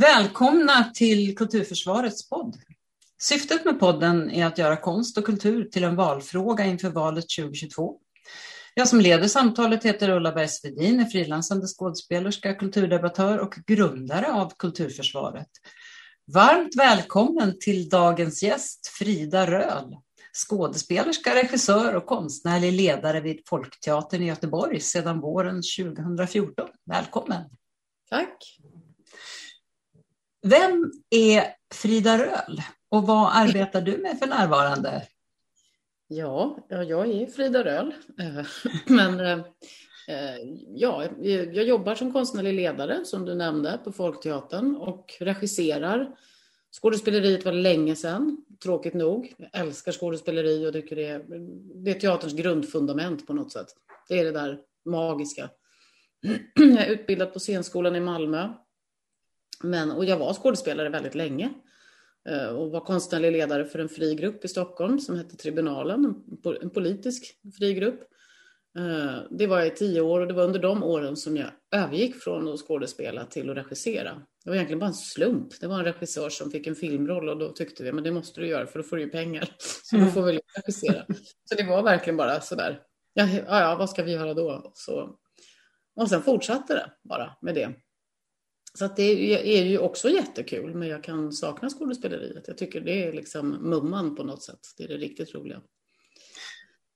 Välkomna till Kulturförsvarets podd. Syftet med podden är att göra konst och kultur till en valfråga inför valet 2022. Jag som leder samtalet heter Ulla Bergsvedin, är frilansande skådespelerska, kulturdebattör och grundare av Kulturförsvaret. Varmt välkommen till dagens gäst Frida Röhl, skådespelerska, regissör och konstnärlig ledare vid Folkteatern i Göteborg sedan våren 2014. Välkommen! Tack! Vem är Frida Röhl och vad arbetar du med för närvarande? Ja, jag är Frida Röhl. Eh, men eh, eh, ja, jag jobbar som konstnärlig ledare, som du nämnde, på Folkteatern och regisserar. Skådespeleriet var länge sedan, tråkigt nog. Jag älskar skådespeleri och tycker det är, det är teaterns grundfundament på något sätt. Det är det där magiska. Jag är utbildad på scenskolan i Malmö men, och jag var skådespelare väldigt länge eh, och var konstnärlig ledare för en fri grupp i Stockholm som hette Tribunalen, en politisk fri grupp. Eh, det var jag i tio år och det var under de åren som jag övergick från att skådespela till att regissera. Det var egentligen bara en slump. Det var en regissör som fick en filmroll och då tyckte vi, men det måste du göra för då får du ju pengar. Så då får vi regissera. Så det var verkligen bara sådär, ja, ja, vad ska vi göra då? Så, och sen fortsatte det bara med det. Så det är ju också jättekul, men jag kan sakna skådespeleriet. Jag tycker det är liksom mumman på något sätt. Det är det riktigt roliga.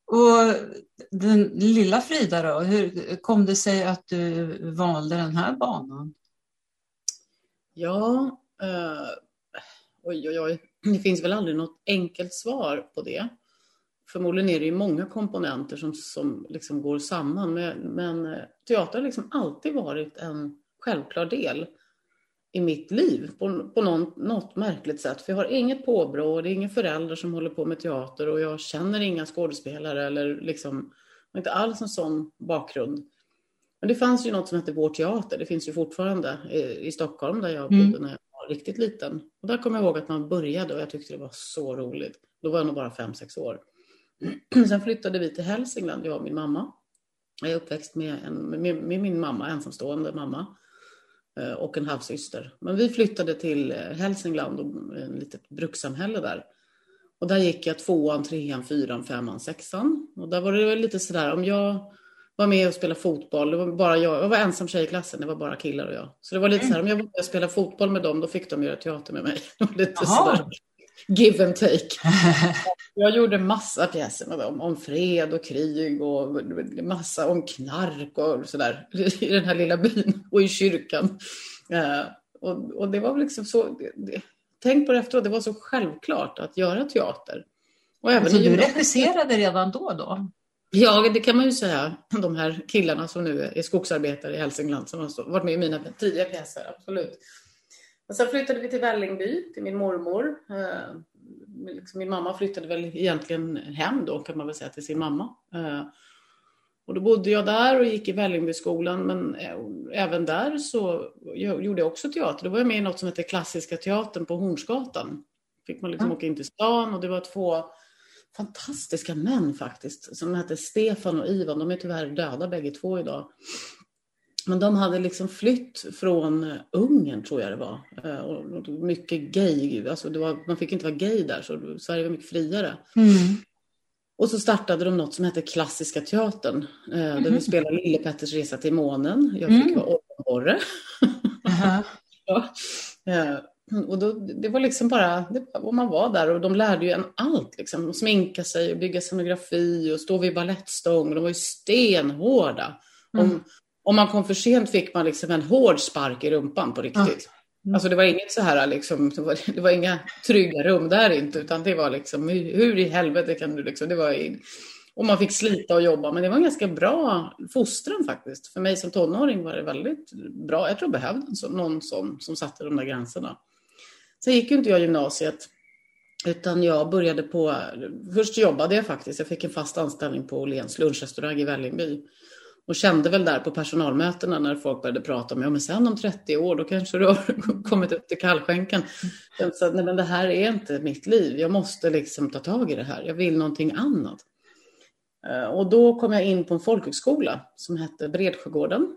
Och den lilla Frida då, hur kom det sig att du valde den här banan? Ja, eh, oj, oj, oj. Det finns väl aldrig något enkelt svar på det. Förmodligen är det ju många komponenter som, som liksom går samman, men, men eh, teater har liksom alltid varit en självklar del i mitt liv på, på någon, något märkligt sätt. För jag har inget påbrå, det är inga föräldrar som håller på med teater och jag känner inga skådespelare eller liksom, inte alls en sån bakgrund. Men det fanns ju något som hette Vår Teater, det finns ju fortfarande i, i Stockholm där jag bodde mm. när jag var riktigt liten. Och där kommer jag ihåg att man började och jag tyckte det var så roligt. Då var jag nog bara fem sex år. Sen flyttade vi till Hälsingland, jag och min mamma. Jag är uppväxt med, en, med, med min mamma, ensamstående mamma. Eh, och en halvsyster. Men vi flyttade till eh, Hälsingland, och ett litet brukssamhälle där. Och där gick jag tvåan, trean, fyran, femman, sexan. Och där var det lite sådär, om jag var med och spelade fotboll, det var bara jag, jag var ensam tjej i klassen, det var bara killar och jag. Så det var lite mm. såhär, om jag var med och spelade fotboll med dem, då fick de göra teater med mig. lite sådär give and take. Jag gjorde massa pjäser med dem om fred och krig och massa om knark och sådär i den här lilla byn och i kyrkan. Uh, och, och, det var liksom så, det, tänk på det efteråt, det var så självklart att göra teater. Och även så du regisserade redan då? då? Ja, det kan man ju säga. De här killarna som nu är skogsarbetare i Hälsingland som har varit med i mina tidiga pjäser, absolut. Och sen flyttade vi till Vällingby, till min mormor. Eh, liksom min mamma flyttade väl egentligen hem då, kan man väl säga, till sin mamma. Eh, och då bodde jag där och gick i Vällingbyskolan, men eh, även där så gjorde jag också teater. Då var jag med i något som heter Klassiska teatern på Hornsgatan. Fick man liksom mm. åka in till stan och det var två fantastiska män faktiskt, som hette Stefan och Ivan. De är tyvärr döda bägge två idag. Men de hade liksom flytt från Ungern, tror jag det var. Eh, och mycket gay, alltså var, man fick inte vara gay där, så Sverige var mycket friare. Mm. Och så startade de något som hette Klassiska teatern, mm. där vi spelade Lille Petters resa till månen. Jag fick mm. vara Orre. Uh-huh. ja. Eh, och då, det var liksom bara, det, och man var där och de lärde ju en allt, liksom. Att sminka sig och bygga scenografi och stå vid balettstång. De var ju stenhårda. Mm. Om, om man kom för sent fick man liksom en hård spark i rumpan på riktigt. Mm. Alltså det var inget så här, liksom, det, var, det var inga trygga rum där inte, utan det var liksom, hur, hur i helvete kan du liksom, det var in, och man fick slita och jobba, men det var en ganska bra fostran faktiskt. För mig som tonåring var det väldigt bra. Jag tror jag behövde någon som, som satte de där gränserna. Sen gick ju inte jag gymnasiet, utan jag började på, först jobbade jag faktiskt, jag fick en fast anställning på Åhléns lunchrestaurang i Vällingby. Och kände väl där på personalmötena när folk började prata om, ja men sen om 30 år då kanske du har kommit upp till kallskänken. Så nej men det här är inte mitt liv, jag måste liksom ta tag i det här, jag vill någonting annat. Eh, och då kom jag in på en folkhögskola som hette Bredsjögården.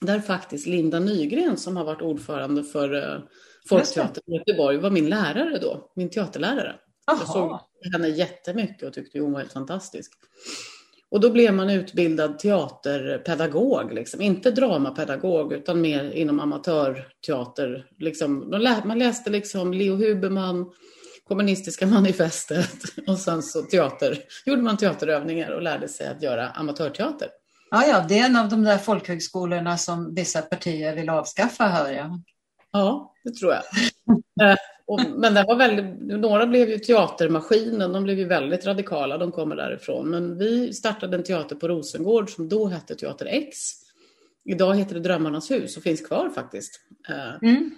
där faktiskt Linda Nygren som har varit ordförande för uh, Folkteatern i Göteborg var min lärare då, min teaterlärare. Aha. Jag såg henne jättemycket och tyckte hon var helt fantastisk. Och då blev man utbildad teaterpedagog, liksom. inte dramapedagog utan mer inom amatörteater. Liksom. Man läste liksom Leo Huberman, kommunistiska manifestet och sen så teater, gjorde man teaterövningar och lärde sig att göra amatörteater. Ja, ja, det är en av de där folkhögskolorna som vissa partier vill avskaffa, hör jag. Ja, det tror jag. Och, men det var väldigt, några blev ju teatermaskinen, de blev ju väldigt radikala, de kommer därifrån. Men vi startade en teater på Rosengård som då hette Teater X. Idag heter det Drömmarnas hus och finns kvar faktiskt. Eh, mm.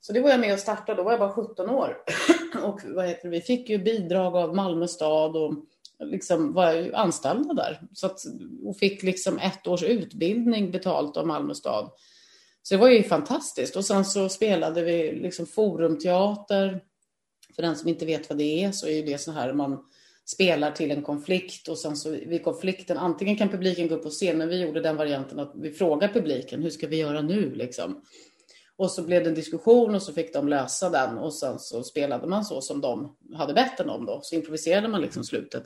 Så det var jag med och startade, då var jag bara 17 år. och vad heter det, vi fick ju bidrag av Malmö stad och liksom var anställda där. Så att, och fick liksom ett års utbildning betalt av Malmö stad. Så det var ju fantastiskt. Och sen så spelade vi liksom forumteater. För den som inte vet vad det är så är det så här man spelar till en konflikt och sen så vid konflikten antingen kan publiken gå upp och se, men vi gjorde den varianten att vi frågar publiken hur ska vi göra nu liksom. Och så blev det en diskussion och så fick de lösa den och sen så spelade man så som de hade bett en om då. Så improviserade man liksom slutet.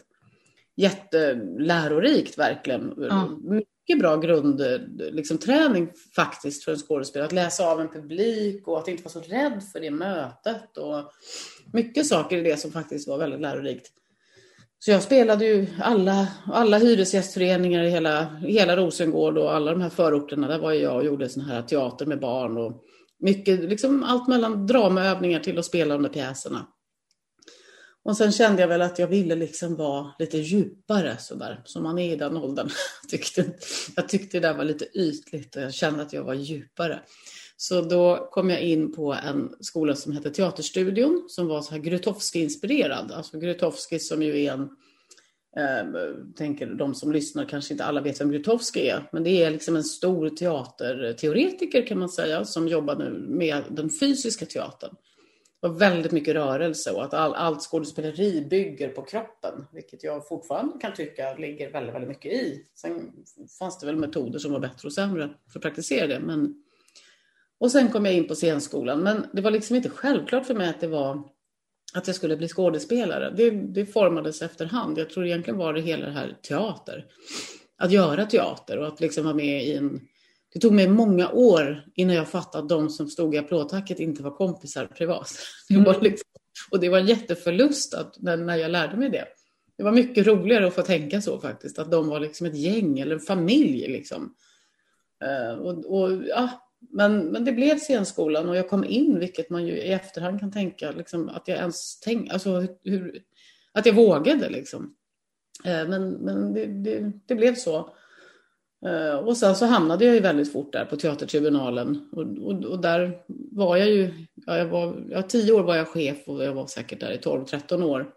Jättelärorikt verkligen. Mycket bra grundträning liksom, faktiskt för en skådespelare. Att läsa av en publik och att inte vara så rädd för det mötet. Och mycket saker i det som faktiskt var väldigt lärorikt. Så jag spelade ju alla, alla hyresgästföreningar i hela, hela Rosengård och alla de här förorterna. Där var jag och gjorde sån här teater med barn och mycket, liksom allt mellan dramaövningar till att spela de där pjäserna. Och sen kände jag väl att jag ville liksom vara lite djupare sådär, som man är i den åldern. Jag tyckte, jag tyckte det där var lite ytligt och jag kände att jag var djupare. Så då kom jag in på en skola som hette Teaterstudion som var så här Grutowski-inspirerad. Alltså Grutowski som ju är en, eh, tänker de som lyssnar kanske inte alla vet vem Grutowski är, men det är liksom en stor teaterteoretiker kan man säga som jobbar nu med den fysiska teatern var väldigt mycket rörelse och att all, allt skådespeleri bygger på kroppen, vilket jag fortfarande kan tycka ligger väldigt, väldigt mycket i. Sen fanns det väl metoder som var bättre och sämre för att praktisera det. Men... Och sen kom jag in på scenskolan, men det var liksom inte självklart för mig att det var att jag skulle bli skådespelare. Det, det formades efterhand. Jag tror egentligen var det hela det här teater. Att göra teater och att liksom vara med i en det tog mig många år innan jag fattade att de som stod i applådtacket inte var kompisar privat. Det var mm. liksom, och det var en jätteförlust att, när, jag lärde mig det. Det var mycket roligare att få tänka så faktiskt, att de var liksom ett gäng eller en familj. Liksom. Uh, och, och, ja, men, men det blev scenskolan och jag kom in, vilket man ju i efterhand kan tänka, liksom, att jag ens tänkte, alltså hur, att jag vågade liksom. Uh, men men det, det, det blev så. Eh, och sen så hamnade jag ju väldigt fort där på Teatertribunalen. Och, och, och där var jag ju, ja, jag var, ja, tio år var jag chef och jag var säkert där i 12-13 år.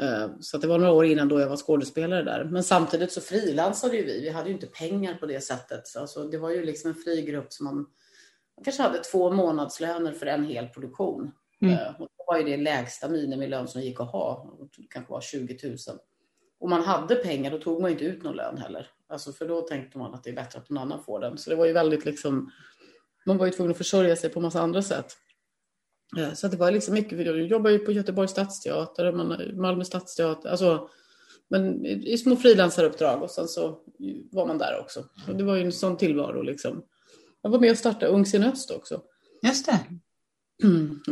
Eh, så det var några år innan då jag var skådespelare där. Men samtidigt så frilansade ju vi. Vi hade ju inte pengar på det sättet. Alltså, det var ju liksom en fri grupp som man, man kanske hade två månadslöner för en hel produktion. Mm. Eh, och då var ju det lägsta minimilön som gick att ha. Det kanske var 20 000. Och man hade pengar, då tog man inte ut någon lön heller. Alltså för då tänkte man att det är bättre att någon annan får den. Så det var ju väldigt liksom, man var ju tvungen att försörja sig på massa andra sätt. Eh, så det var liksom mycket, jag jobbade ju på Göteborgs stadsteater, Malmö stadsteater, alltså, men i små frilansaruppdrag och sen så var man där också. Och det var ju en sån tillvaro liksom. Jag var med och startade Ungsen Öst också. Just det.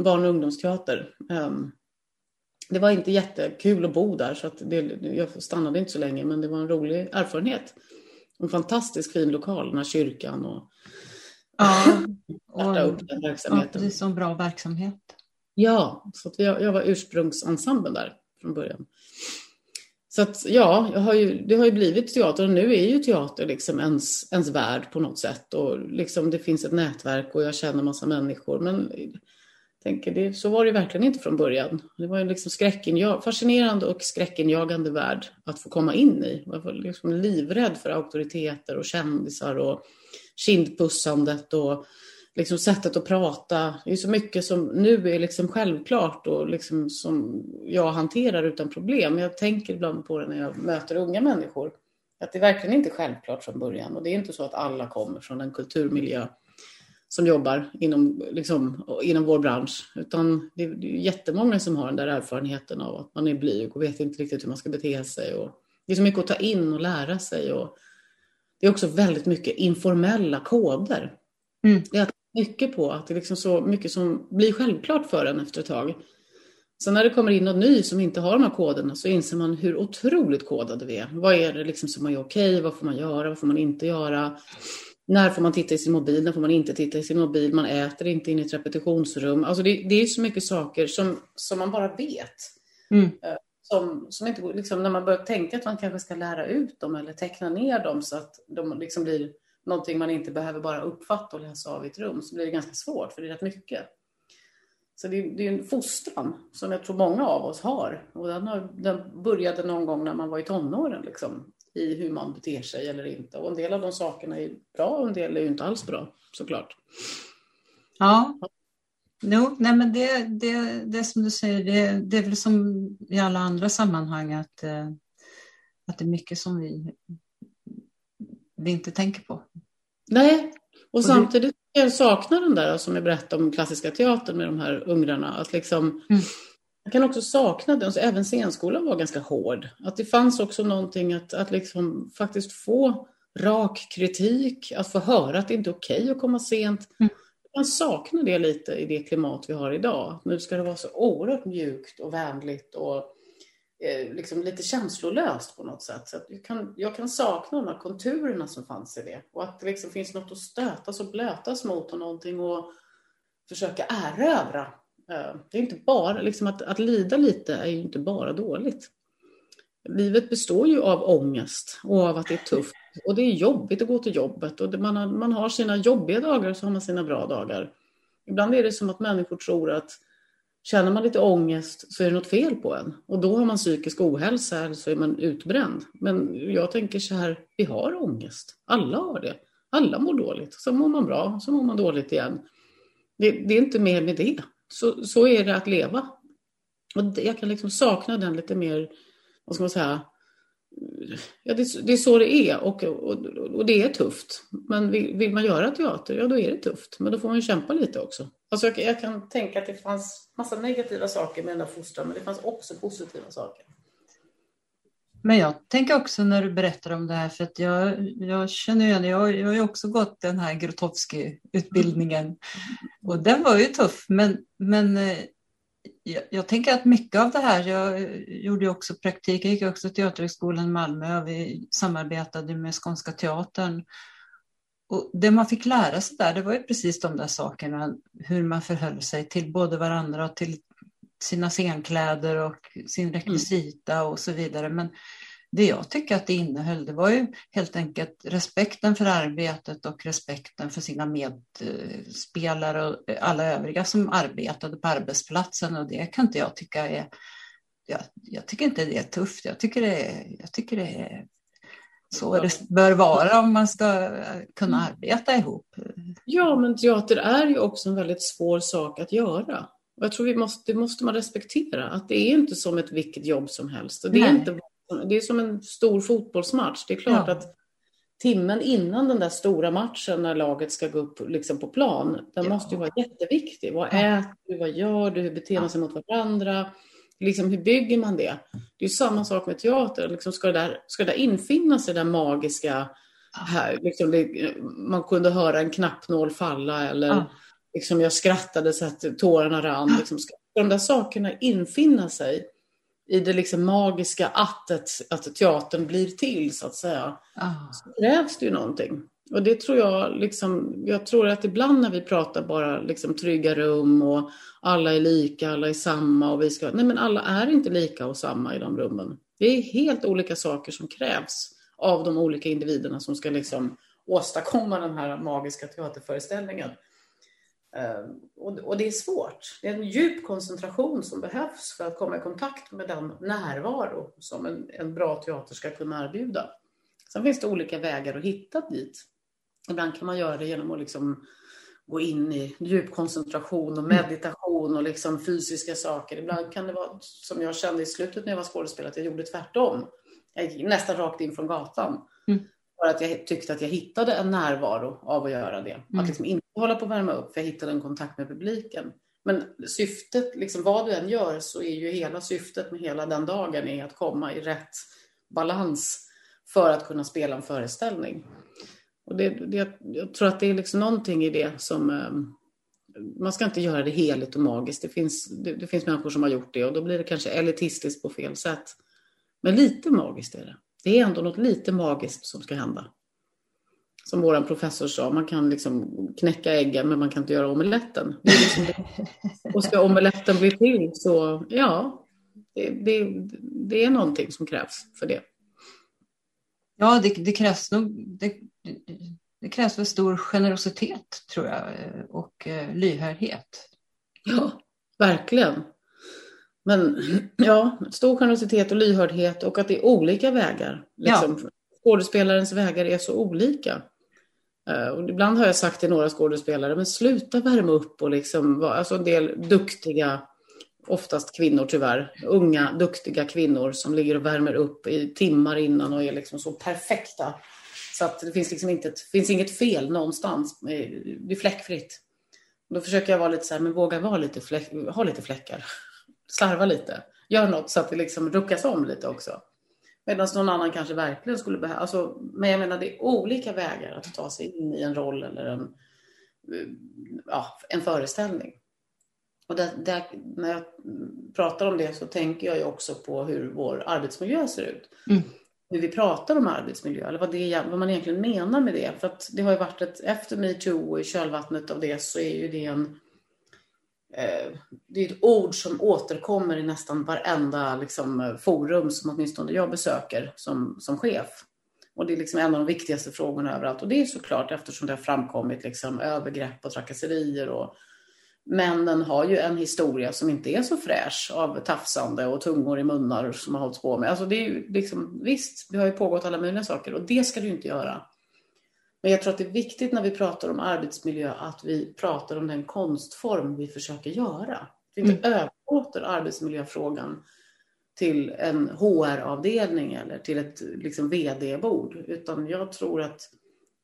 Barn och ungdomsteater. Um, det var inte jättekul att bo där så att det, jag stannade inte så länge men det var en rolig erfarenhet. En fantastiskt fin lokal, den här kyrkan och Ja, och upp den verksamheten. Ja, det är så bra verksamhet. Ja, så jag, jag var ursprungsensemblen där från början. Så att ja, har ju, det har ju blivit teater och nu är ju teater liksom ens, ens värld på något sätt. Och liksom det finns ett nätverk och jag känner massa människor. Men tänker det, så var det verkligen inte från början. Det var en liksom skräckinjag, fascinerande och skräckinjagande värld att få komma in i. Jag var liksom livrädd för auktoriteter och kändisar och kindpussandet och liksom sättet att prata. Det är så mycket som nu är liksom självklart och liksom som jag hanterar utan problem. Jag tänker ibland på det när jag möter unga människor. Att det är verkligen inte självklart från början och det är inte så att alla kommer från en kulturmiljö som jobbar inom, liksom, inom vår bransch. Utan det är, det är jättemånga som har den där erfarenheten av att man är blyg och vet inte riktigt hur man ska bete sig. Och det är så mycket att ta in och lära sig. Och det är också väldigt mycket informella koder. Mm. Det är mycket på att det är liksom så mycket som blir självklart för en efter ett tag. Sen när det kommer in något ny som inte har de här koderna så inser man hur otroligt kodade vi är. Vad är det liksom som är okej? Vad får man göra? Vad får man inte göra? När får man titta i sin mobil? När får man inte titta i sin mobil? Man äter inte in i ett repetitionsrum. Alltså det, det är så mycket saker som, som man bara vet. Mm. Eh, som, som inte, liksom, när man börjar tänka att man kanske ska lära ut dem eller teckna ner dem så att de liksom blir någonting man inte behöver bara uppfatta och läsa av i ett rum så blir det ganska svårt för det är rätt mycket. Så det, det är en fostran som jag tror många av oss har. Och den, har, den började någon gång när man var i tonåren, liksom, i hur man beter sig eller inte. Och en del av de sakerna är bra och en del är ju inte alls bra, såklart. Ja, Jo, nej men det, det, det som du säger, det, det är väl som i alla andra sammanhang att, eh, att det är mycket som vi, vi inte tänker på. Nej, och, och samtidigt jag sakna den där som jag berättade om klassiska teatern med de här ungrarna. Att liksom, mm. Jag kan också sakna den, så även scenskolan var ganska hård. Att det fanns också någonting att, att liksom faktiskt få rak kritik, att få höra att det inte är okej okay att komma sent. Mm. Jag saknar det lite i det klimat vi har idag. Nu ska det vara så oerhört mjukt och vänligt och Eh, liksom lite känslolöst på något sätt. Så jag, kan, jag kan sakna de här konturerna som fanns i det. Och att det liksom finns något att stötas och blötas mot och någonting och försöka erövra. Eh, det är inte bara, liksom att, att lida lite är ju inte bara dåligt. Livet består ju av ångest och av att det är tufft. Och det är jobbigt att gå till jobbet och man har, man har sina jobbiga dagar och så har man sina bra dagar. Ibland är det som att människor tror att Känner man lite ångest så är det något fel på en och då har man psykisk ohälsa eller så är man utbränd. Men jag tänker så här, vi har ångest. Alla har det. Alla mår dåligt. Så mår man bra, så mår man dåligt igen. Det, det är inte mer med det. Så, så är det att leva. Och jag kan liksom sakna den lite mer, vad ska man säga, ja, det, det är så det är och, och, och det är tufft. Men vill, vill, man göra teater, ja då är det tufft. Men då får man kämpa lite också. Alltså jag, jag kan tänka att det fanns massa negativa saker med den där fostran, men det fanns också positiva saker. Men jag tänker också när du berättar om det här, för att jag, jag känner igen, jag, jag har ju också gått den här Grotowski-utbildningen. Och den var ju tuff, men, men eh, jag, jag, tänker att mycket av det här, jag gjorde också praktik, jag gick också till Teaterhögskolan i Malmö och vi samarbetade med Skånska Teatern. Och det man fick lära sig där, det var ju precis de där sakerna, hur man förhöll sig till både varandra och till sina scenkläder och sin mm. rekvisita mm. och så vidare. Men det jag tycker att det innehöll, det var ju helt enkelt respekten för arbetet och respekten för sina medspelare och alla övriga som arbetade på arbetsplatsen och det kan inte jag tycka är jag, jag tycker inte det är tufft. Jag tycker det är, jag tycker det är så det bör vara om man ska kunna mm. arbeta ihop. Ja, men teater är ju också en väldigt svår sak att göra. Och jag tror vi måste, det måste man respektera, att det är inte som ett vilket jobb som helst. det, är inte, det är som en stor fotbollsmatch. Det är klart ja. att timmen innan den där stora matchen när laget ska gå upp liksom på plan, den ja. måste ju vara jätteviktig. Vad äter du? Vad gör du? Hur beter man sig mot varandra? liksom, hur bygger man det? Det är samma sak med teater. Liksom, ska, det där, ska det där infinna sig, det där magiska? Här, liksom, det, man kunde höra en knappnål falla eller ja. Liksom, jag skrattade så att tårarna rann. Liksom, ska de där sakerna infinna sig i det liksom magiska attet, att teatern blir till, så att säga, ja. så krävs det ju någonting. Och det tror jag, liksom, jag tror att ibland när vi pratar bara liksom trygga rum och alla är lika, alla är samma och vi ska... Nej, men alla är inte lika och samma i de rummen. Det är helt olika saker som krävs av de olika individerna som ska liksom åstadkomma den här magiska teaterföreställningen. Ehm, och det är svårt. Det är en djup koncentration som behövs för att komma i kontakt med den närvaro som en, en bra teater ska kunna erbjuda. Sen finns det olika vägar att hitta dit. Ibland kan man göra det genom att liksom gå in i djup koncentration och meditation och liksom fysiska saker. Ibland kan det vara som jag kände i slutet när jag var skådespelare, att jag gjorde tvärtom. jag gick nästan rakt in från gatan. Mm. För att jag tyckte att jag hittade en närvaro av att göra det. Mm. Att liksom inte hålla på att värma upp, för jag hittade en kontakt med publiken. Men syftet, liksom vad du än gör, så är ju hela syftet med hela den dagen är att komma i rätt balans för att kunna spela en föreställning. Och det, det, jag tror att det är liksom någonting i det som... Ehm, man ska inte göra det heligt och magiskt. Det finns, det, det finns människor som har gjort det och då blir det kanske elitistiskt på fel sätt. Men lite magiskt är det. Det är ändå något lite magiskt som ska hända. Som vår professor sa, man kan liksom knäcka äggen men man kan inte göra omeletten. Liksom. Och ska omeletten bli till så, ja, det, det, det, är någonting som krävs för det. Ja, det, det krävs nog, det, det krävs väl stor generositet tror jag och eh, lyhördhet. Ja, verkligen. Men ja, stor generositet och lyhördhet och att det är olika vägar. Liksom. Ja. Skådespelarens vägar är så olika. Eh, och ibland har jag sagt till några skådespelare, men sluta värma upp och liksom, alltså en del duktiga, oftast kvinnor tyvärr, unga duktiga kvinnor som ligger och värmer upp i timmar innan och är liksom så perfekta. Så att det finns liksom inte finns inget fel någonstans, det är fläckfritt. Då försöker jag vara lite så här, men våga vara lite fläck, ha lite fläckar slarva lite. Gör något så att det liksom ruckas om lite också. Medan någon annan kanske verkligen skulle behöva... Alltså, men jag menar, det är olika vägar att ta sig in i en roll eller en, ja, en föreställning. Och där, där, när jag pratar om det så tänker jag ju också på hur vår arbetsmiljö ser ut. Mm. Hur vi pratar om arbetsmiljö, eller vad, det, vad man egentligen menar med det. För att det har ju varit ett, efter metoo och i kölvattnet av det så är ju det en Eh, Eh, det är ett ord som återkommer i nästan varenda liksom, eh, forum som åtminstone jag besöker som, som chef. Och det är liksom en av de viktigaste frågorna överallt. Och det är såklart eftersom det har framkommit liksom, övergrepp och trakasserier. Och männen har ju en historia som inte är så fräsch av tafsande och tungor i munnar som har hållits på med. Alltså det är ju liksom, visst, det har ju pågått alla möjliga saker och det ska du inte göra. Men jag tror att det är viktigt när vi pratar om arbetsmiljö att vi pratar om den konstform vi försöker göra. Att vi inte mm. överlåter arbetsmiljöfrågan till en HR-avdelning eller till ett liksom, VD-bord. Utan jag tror att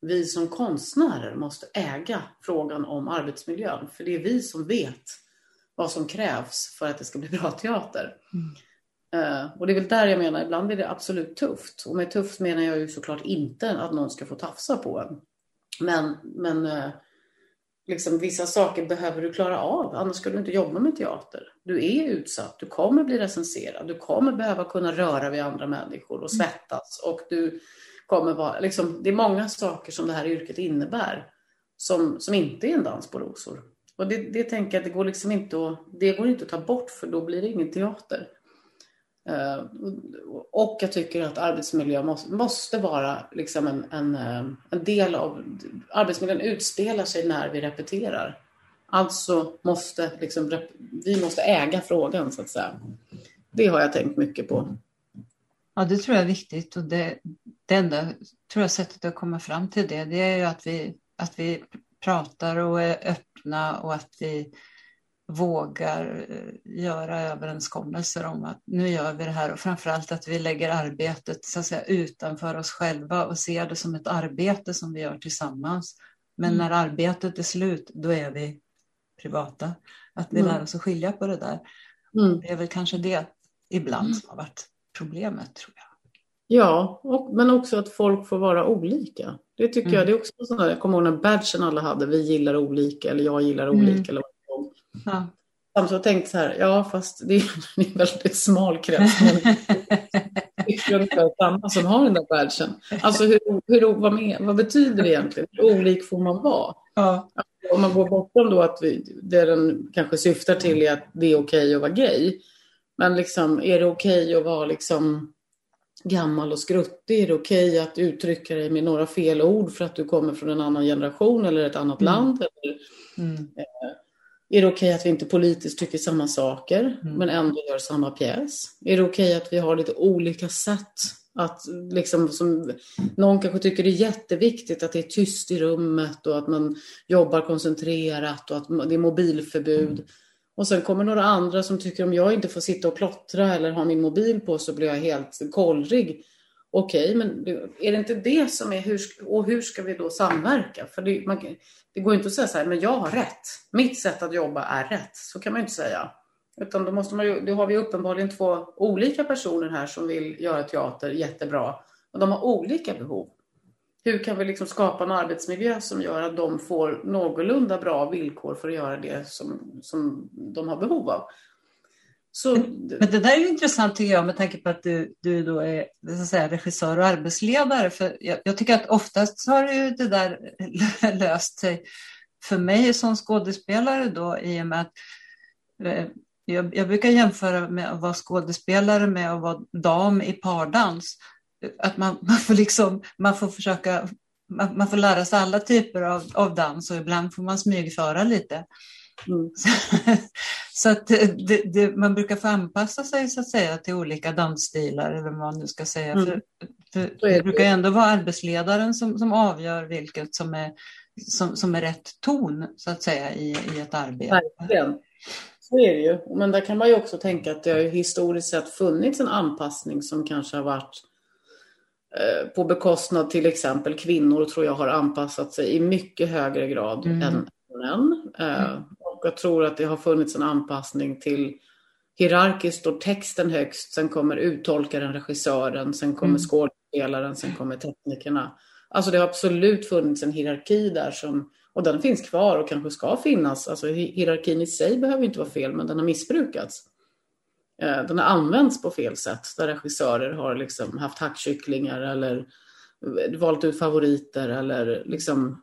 vi som konstnärer måste äga frågan om arbetsmiljön. För det är vi som vet vad som krävs för att det ska bli bra teater. Mm. Uh, och det är väl där jag menar, ibland är det absolut tufft. Och med tufft menar jag ju såklart inte att någon ska få tafsa på en. Men, men uh, liksom, vissa saker behöver du klara av, annars ska du inte jobba med teater. Du är utsatt, du kommer bli recenserad, du kommer behöva kunna röra vid andra människor och svettas. Och du kommer vara, liksom, det är många saker som det här yrket innebär som, som inte är en dans på rosor. Och det, det tänker jag, det går liksom inte att, det går inte att ta bort för då blir det ingen teater. Eh, och jag tycker att arbetsmiljö måste, måste vara liksom en, en, eh, en, del av... Arbetsmiljön utspelar sig när vi repeterar. Alltså måste liksom, vi måste äga frågan så att säga. Det har jag tänkt mycket på. Ja, det tror jag är viktigt och det, det enda tror jag sättet att komma fram till det, det är ju att vi, att vi pratar och är öppna och att vi vågar eh, göra överenskommelser om att nu gör vi det här och framförallt att vi lägger arbetet så att säga, utanför oss själva och ser det som ett arbete som vi gör tillsammans. Men mm. när arbetet är slut, då är vi privata. Att vi mm. lär oss att skilja på det där. Mm. Det är väl kanske det ibland mm. som har varit problemet, tror jag. Ja, och, men också att folk får vara olika. Det tycker jag, mm. det är också sådär, jag kommer ihåg när badgen alla hade, vi gillar olika eller jag gillar olika. Mm. Eller Ja. Samtidigt har tänkt så här, ja fast det är en väldigt smal krets. Det är ungefär samma som har den där badgen. Alltså hur, hur, vad, med, vad betyder det egentligen? Hur olik får man vara? Ja. Alltså, om man går bortom då att vi, det den kanske syftar till är att det är okej att vara gay. Men liksom, är det okej att vara liksom gammal och skruttig? Är det okej att uttrycka dig med några fel ord för att du kommer från en annan generation eller ett annat mm. land? Eller, mm. eh, är det okej okay att vi inte politiskt tycker samma saker mm. men ändå gör samma pjäs? Är det okej okay att vi har lite olika sätt att liksom, som, någon kanske tycker det är jätteviktigt att det är tyst i rummet och att man jobbar koncentrerat och att det är mobilförbud. Mm. Och sen kommer några andra som tycker om jag inte får sitta och plottra eller ha min mobil på så blir jag helt kollrig. Okej, okay, men är det inte det som är hur, och hur ska vi då samverka? För det, man, det går inte att säga så här, men jag har rätt. Mitt sätt att jobba är rätt. Så kan man ju inte säga. Utan då, måste man ju, då har vi uppenbarligen två olika personer här som vill göra teater jättebra. Och de har olika behov. Hur kan vi liksom skapa en arbetsmiljö som gör att de får någorlunda bra villkor för att göra det som, som de har behov av? Så... Men det där är intressant tycker jag med tanke på att du, du då är så att säga, regissör och arbetsledare. För jag, jag tycker att oftast har ju det där löst sig för mig som skådespelare då i och med att eh, jag, jag, brukar jämföra med att vara skådespelare med att vara dam i pardans. Att man, man får liksom, man får försöka, man, man, får lära sig alla typer av, av dans och ibland får man smygföra lite. Mm. Så, att det, det, man brukar få anpassa sig så att säga till olika dansstilar eller vad man nu ska säga. Mm. För, för det brukar ändå vara arbetsledaren som, som avgör vilket som är, som, som är rätt ton så att säga i, i ett arbete. Verkligen. Så är det ju. Men där kan man ju också tänka att det har historiskt sett funnits en anpassning som kanske har varit eh, på bekostnad till exempel kvinnor tror jag har anpassat sig i mycket högre grad mm. än män. Eh, mm. Och jag tror att det har funnits en anpassning till hierarkiskt står texten högst, sen kommer uttolkaren, regissören, sen kommer mm. skådespelaren, sen kommer teknikerna. Alltså det har absolut funnits en hierarki där som och den finns kvar och kanske ska finnas. Alltså hierarkin i sig behöver inte vara fel, men den har missbrukats. Eh, den har använts på fel sätt, där regissörer har liksom haft hackkycklingar eller valt ut favoriter eller liksom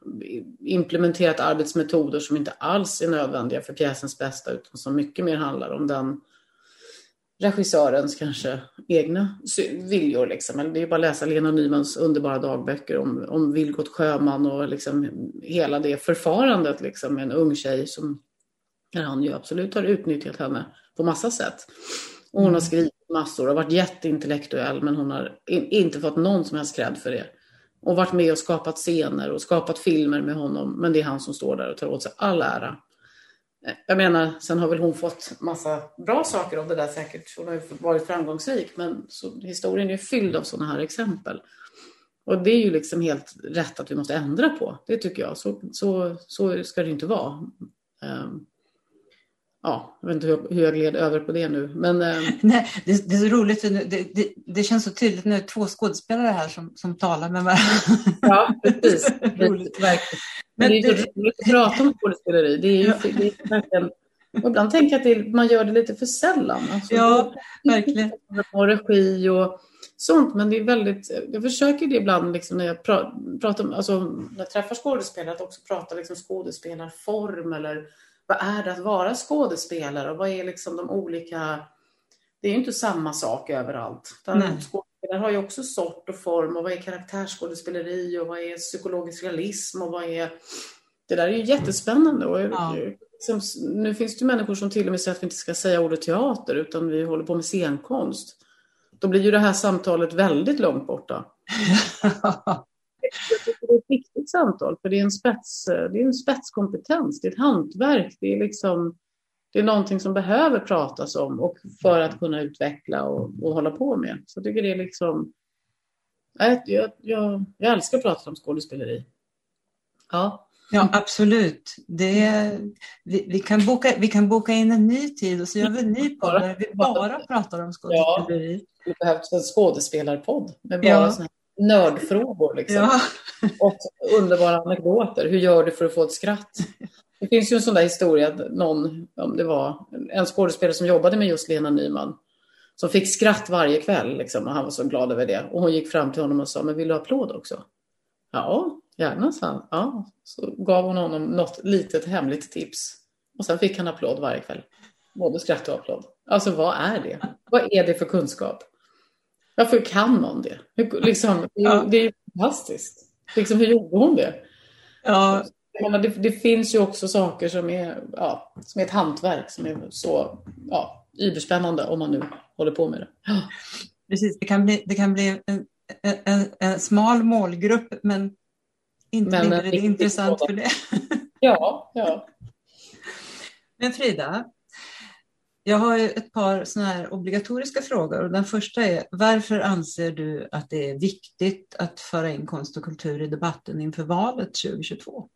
implementerat arbetsmetoder som inte alls är nödvändiga för pjäsens bästa utan som mycket mer handlar om den regissörens kanske egna viljor. Liksom. Det är bara att läsa Lena Nymans underbara dagböcker om, om Vilgot Sjöman och liksom hela det förfarandet liksom, med en ung tjej som där han ju absolut har utnyttjat henne på massa sätt. Och hon har mm. skrivit massor och varit jätteintellektuell men hon har inte fått någon som helst cred för det. Och varit med och skapat scener och skapat filmer med honom men det är han som står där och tar åt sig all ära. Jag menar, sen har väl hon fått massa bra saker av det där säkert. Hon har ju varit framgångsrik, men så, historien är fylld av sådana här exempel. Och det är ju liksom helt rätt att vi måste ändra på. Det tycker jag. Så, så, så ska det inte vara. Um, ja, jag vet inte hur, hur jag gled över på det nu. Men, um... Nej, det, det, är så roligt, det, det, det, känns så tydligt nu, två skådespelare här som, som talar med varandra. Ja, precis. roligt. Verkligen. Men det är ju roligt att prata om skådespeleri. Det är ju det är verkligen... Och ibland tänker jag att man gör det lite för sällan. Alltså, ja, verkligen. Och regi och sånt. Men det är väldigt, jag försöker det ibland liksom när jag pra, pratar, alltså, när jag träffar skådespelare att också prata liksom skådespelarform eller vad är det att vara skådespelare och vad är liksom de olika... Det är ju inte samma sak överallt. Skådespelare har ju också sort och form och vad är karaktärsskådespeleri och vad är psykologisk realism och vad är... Det där är ju jättespännande. Och ja. liksom, nu finns det människor som till och med säger att vi inte ska säga ordet teater utan vi håller på med scenkonst. Då blir ju det här samtalet väldigt långt borta. jag tycker det är ett viktigt samtal, för det är en, spets, det är en spetskompetens, det är ett hantverk, det är, liksom, det är någonting som behöver pratas om och för att kunna utveckla och, och hålla på med. Så jag tycker det är liksom... Jag, jag, jag, jag älskar att prata om skådespeleri. Ja. Ja, absolut. Det, vi, vi, kan boka, vi kan boka in en ny tid och så gör vi en ny podd där vi bara pratar om skådespeleri. Ja, vi behöver en skådespelarpodd med bara ja nördfrågor. Liksom. Ja. Och underbara anekdoter. Hur gör du för att få ett skratt? Det finns ju en sån där historia, någon, om det var en skådespelare som jobbade med just Lena Nyman, som fick skratt varje kväll liksom, och han var så glad över det. Och hon gick fram till honom och sa, men vill du ha applåd också? Ja, gärna, sa han. Ja. Så gav hon honom något litet hemligt tips. Och sen fick han applåd varje kväll. Både skratt och applåd. Alltså vad är det? Vad är det för kunskap? Varför kan man det? Hur, liksom, ja. Det är ju fantastiskt. Liksom, hur gjorde hon det? Ja. Det, det, finns ju också saker som är, ja, som är ett hantverk som är så ja, yberspännande om man nu håller på med det. Precis, det kan bli, det kan bli en, en, en smal målgrupp men inte men, mindre det är intressant för det. Ja, ja. Men Frida, jag har ett par såna här obligatoriska frågor. Den första är, varför anser du att det är viktigt att föra in konst och kultur i debatten inför valet 2022?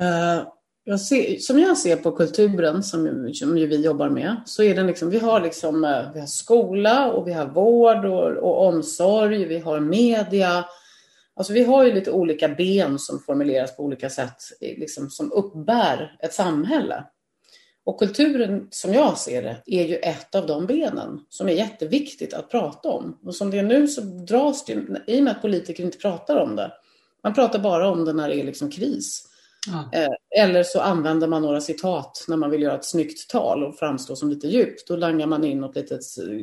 Uh, eh, jag ser, som jag ser på kulturen, som, som ju vi jobbar med, så är den liksom, vi har liksom, eh, vi har skola och vi har vård och, och omsorg, vi har media, Alltså vi har ju lite olika ben som formuleras på olika sätt, liksom, som uppbär ett samhälle. Och kulturen, som jag ser det, är ju ett av de benen som är jätteviktigt att prata om. Och som det är nu så dras det, i och med att politiker inte pratar om det, man pratar bara om det när det är liksom kris. Ja. Eh, eller så använder man några citat när man vill göra ett snyggt tal och framstå som lite djupt. Då langar man in något litet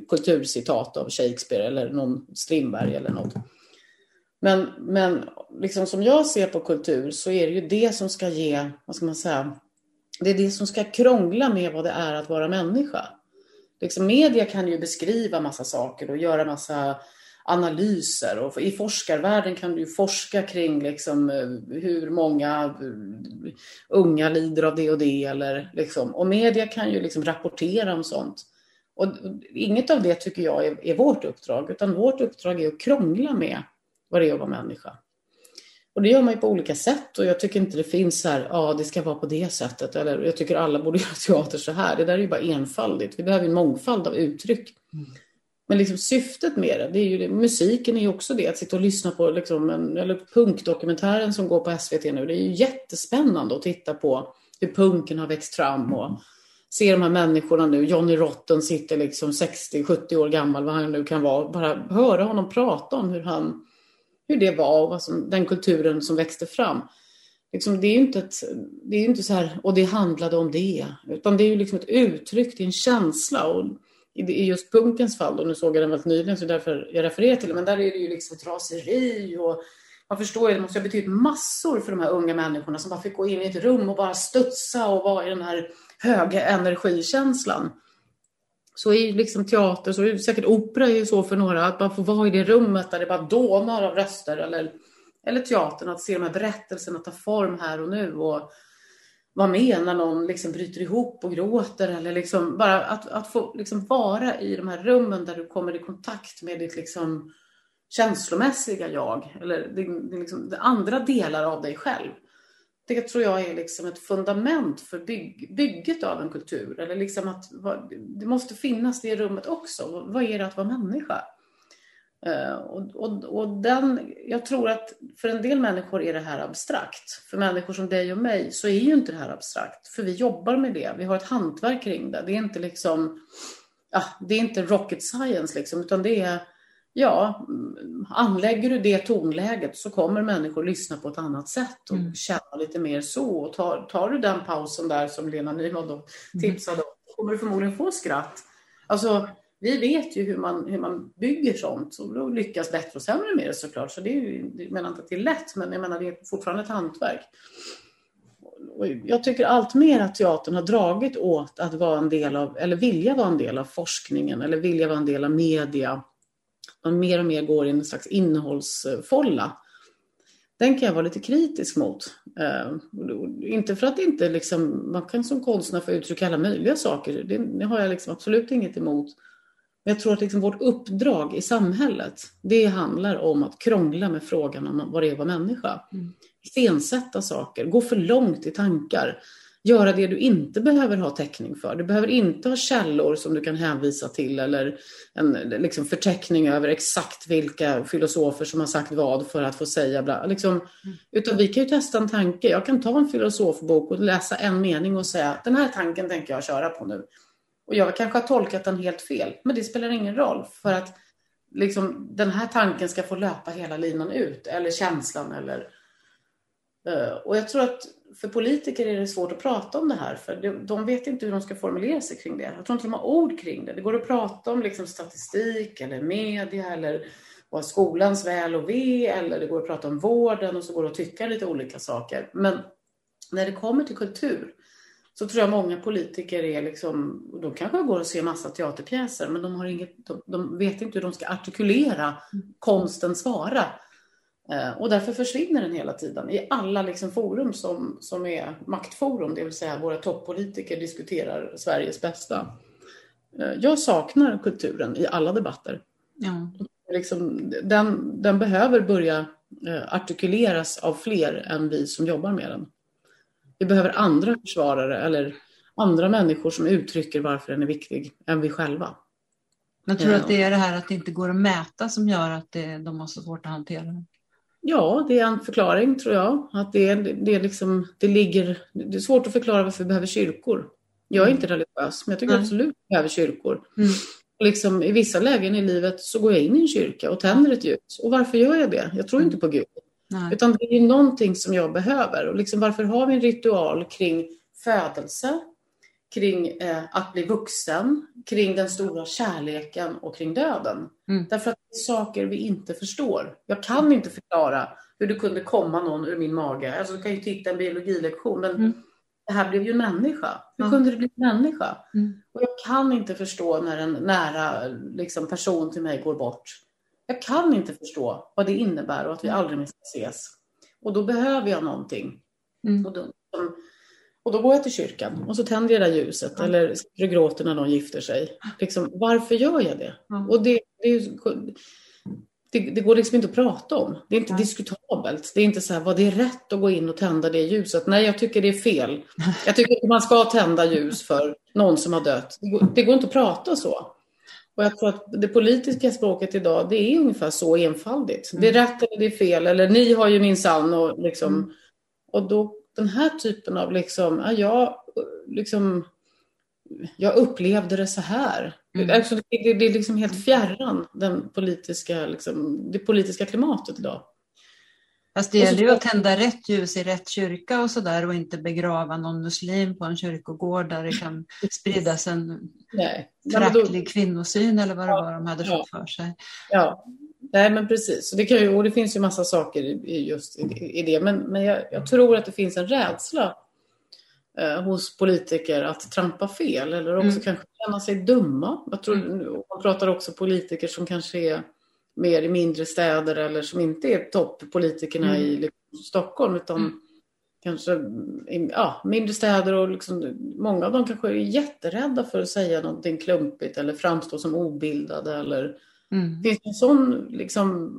kulturcitat av Shakespeare eller någon Strindberg eller något. Men, men liksom som jag ser på kultur så är det ju det som ska ge, vad ska man säga, det är det som ska krångla med vad det är att vara människa. Liksom media kan ju beskriva massa saker och göra massa analyser och i forskarvärlden kan du forska kring liksom hur många eh, unga lider av det och det eller liksom, och media kan ju liksom rapportera om sånt. Och inget av det tycker jag är, är vårt uppdrag, utan vårt uppdrag är att krångla med vad det är att vara människa. Och det gör man ju på olika sätt och jag tycker inte det finns så här, ja det ska vara på det sättet eller jag tycker alla borde göra teater så här. Det där är ju bara enfaldigt. Vi behöver en mångfald av uttryck. Mm. Men liksom syftet med det, det är ju det, musiken är ju också det, att sitta och lyssna på liksom en, eller punkdokumentären som går på SVT nu. Det är ju jättespännande att titta på hur punken har växt fram och se de här människorna nu. Johnny Rotten sitter liksom 60-70 år gammal, vad han nu kan vara. Bara höra honom prata om hur han hur det var och vad som, den kulturen som växte fram. Liksom, det är ju inte, ett, det är inte så här, och det handlade om det, utan det är ju liksom ett uttryck, det är en känsla. Och i just punkens fall, och nu såg jag den väldigt nyligen, så därför jag refererar till det, men där är det ju liksom ett raseri och man förstår ju, det måste ha betytt massor för de här unga människorna som bara fick gå in i ett rum och bara studsa och vara i den här höga energikänslan så är liksom teater, så är säkert opera är så för några, att man får vara i det rummet där det bara dånar av röster. Eller, eller teatern, att se de här berättelserna ta form här och nu. Och vara med när någon liksom bryter ihop och gråter. Eller liksom bara att, att få liksom vara i de här rummen där du kommer i kontakt med ditt liksom känslomässiga jag. Eller det, det liksom, det andra delar av dig själv. Det tror jag är liksom ett fundament för bygg, bygget av en kultur. Eller liksom att det måste finnas det i rummet också. Vad är det att vara människa? Uh, och, och, och den, jag tror att för en del människor är det här abstrakt. För människor som dig och mig så är ju inte det här abstrakt. För vi jobbar med det. Vi har ett hantverk kring det. Det är inte liksom, ja, det är inte rocket science liksom, utan det är ja, anlägger du det tonläget så kommer människor lyssna på ett annat sätt och mm. känna lite mer så. Och tar, tar du den pausen där som Lena Nyman då mm. tipsade om, så kommer du förmodligen få skratt. Alltså, vi vet ju hur man, hur man bygger sånt och då lyckas bättre och sämre med det såklart. Så det är ju, jag menar inte att det är lätt, men jag menar det är fortfarande ett hantverk. Och jag tycker allt mer att teatern har dragit åt att vara en del av, eller vilja vara en del av forskningen eller vilja vara en del av media man mer och mer går i en slags innehållsfolla. Den kan jag vara lite kritisk mot. Uh, inte för att inte liksom, man kan som konstnär få uttrycka alla möjliga saker, det, det har jag liksom absolut inget emot. Men jag tror att liksom vårt uppdrag i samhället, det handlar om att krångla med frågan om vad det är att vara människa. Mm. Iscensätta saker, gå för långt i tankar göra det du inte behöver ha täckning för. Du behöver inte ha källor som du kan hänvisa till eller en liksom, förteckning över exakt vilka filosofer som har sagt vad för att få säga bla. Liksom, mm. Utan vi kan ju testa en tanke. Jag kan ta en filosofbok och läsa en mening och säga den här tanken tänker jag köra på nu. Och jag kanske har tolkat den helt fel, men det spelar ingen roll för att liksom, den här tanken ska få löpa hela linan ut eller känslan eller uh, och jag tror att för politiker är det svårt att prata om det här, för de vet inte hur de ska formulera sig kring det. Jag tror inte de har ord kring det. Det går att prata om liksom statistik eller media eller vad skolans väl och ve eller det går att prata om vården och så går det att tycka lite olika saker. Men när det kommer till kultur så tror jag många politiker är liksom, de kanske går och ser massa teaterpjäser, men de, har inget, de, de vet inte hur de ska artikulera konstens vara. Eh, och därför försvinner den hela tiden i alla liksom forum som, som är maktforum, det vill säga våra toppolitiker diskuterar Sveriges bästa. Eh, jag saknar kulturen i alla debatter. Ja. Liksom, den, den behöver börja eh, artikuleras av fler än vi som jobbar med den. Vi behöver andra försvarare eller andra människor som uttrycker varför den är viktig än vi själva. Jag tror att det är det här att det inte går att mäta som gör att det, de har så svårt att hantera den. Ja, det är en förklaring tror jag. Att det, det, är liksom, det, ligger, det är svårt att förklara varför vi behöver kyrkor. Jag är mm. inte religiös, men jag tycker mm. absolut att vi behöver kyrkor. Mm. Liksom, I vissa lägen i livet så går jag in i en kyrka och tänder ett ljus. Och varför gör jag det? Jag tror inte på Gud. Nej. Utan det är någonting som jag behöver. Och liksom, varför har vi en ritual kring födelse, kring eh, att bli vuxen, kring den stora kärleken och kring döden. Mm. Därför att det är saker vi inte förstår. Jag kan inte förklara hur det kunde komma någon ur min mage. Alltså, du kan ju titta en biologilektion, men mm. det här blev ju en människa. Hur mm. kunde det bli en människa? Mm. Och jag kan inte förstå när en nära liksom, person till mig går bort. Jag kan inte förstå vad det innebär och att vi mm. aldrig mer ska ses. Och då behöver jag någonting. Mm. Och då, som, och då går jag till kyrkan och så tänder jag det där ljuset ja. eller sitter och gråter när någon gifter sig. Liksom, varför gör jag det? Ja. Och det, det, det, det, går liksom inte att prata om. Det är inte ja. diskutabelt. Det är inte så här, vad det är rätt att gå in och tända det ljuset. Nej, jag tycker det är fel. Jag tycker att man ska tända ljus för någon som har dött. Det går, det går inte att prata så. Och jag tror att det politiska språket idag, det är ungefär så enfaldigt. Mm. Det är mm. rätt eller det är fel, eller ni har ju minsann och liksom... Mm. Och då den här typen av liksom, ja, jag, liksom, jag upplevde det så här. Mm. Alltså, det, det, det, är liksom helt fjärran den politiska, liksom, det politiska klimatet idag. Fast det gäller ju att tända rätt ljus i rätt kyrka och sådär och inte begrava någon muslim på en kyrkogård där det kan spridas en föraktlig kvinnosyn eller vad det var de hade fått ja. för sig. Ja, Nej, men precis. Det, kan ju, och det finns ju massa saker i, just i, i det. Men, men jag, jag, tror att det finns en rädsla eh, hos politiker att trampa fel eller också mm. kanske känna sig dumma. Jag tror, mm. Man pratar också politiker som kanske är mer i mindre städer eller som inte är toppolitikerna mm. i liksom, Stockholm utan mm. kanske i ja, mindre städer och liksom, många av dem kanske är jätterädda för att säga någonting klumpigt eller framstå som obildade eller Mm. Det finns en sån liksom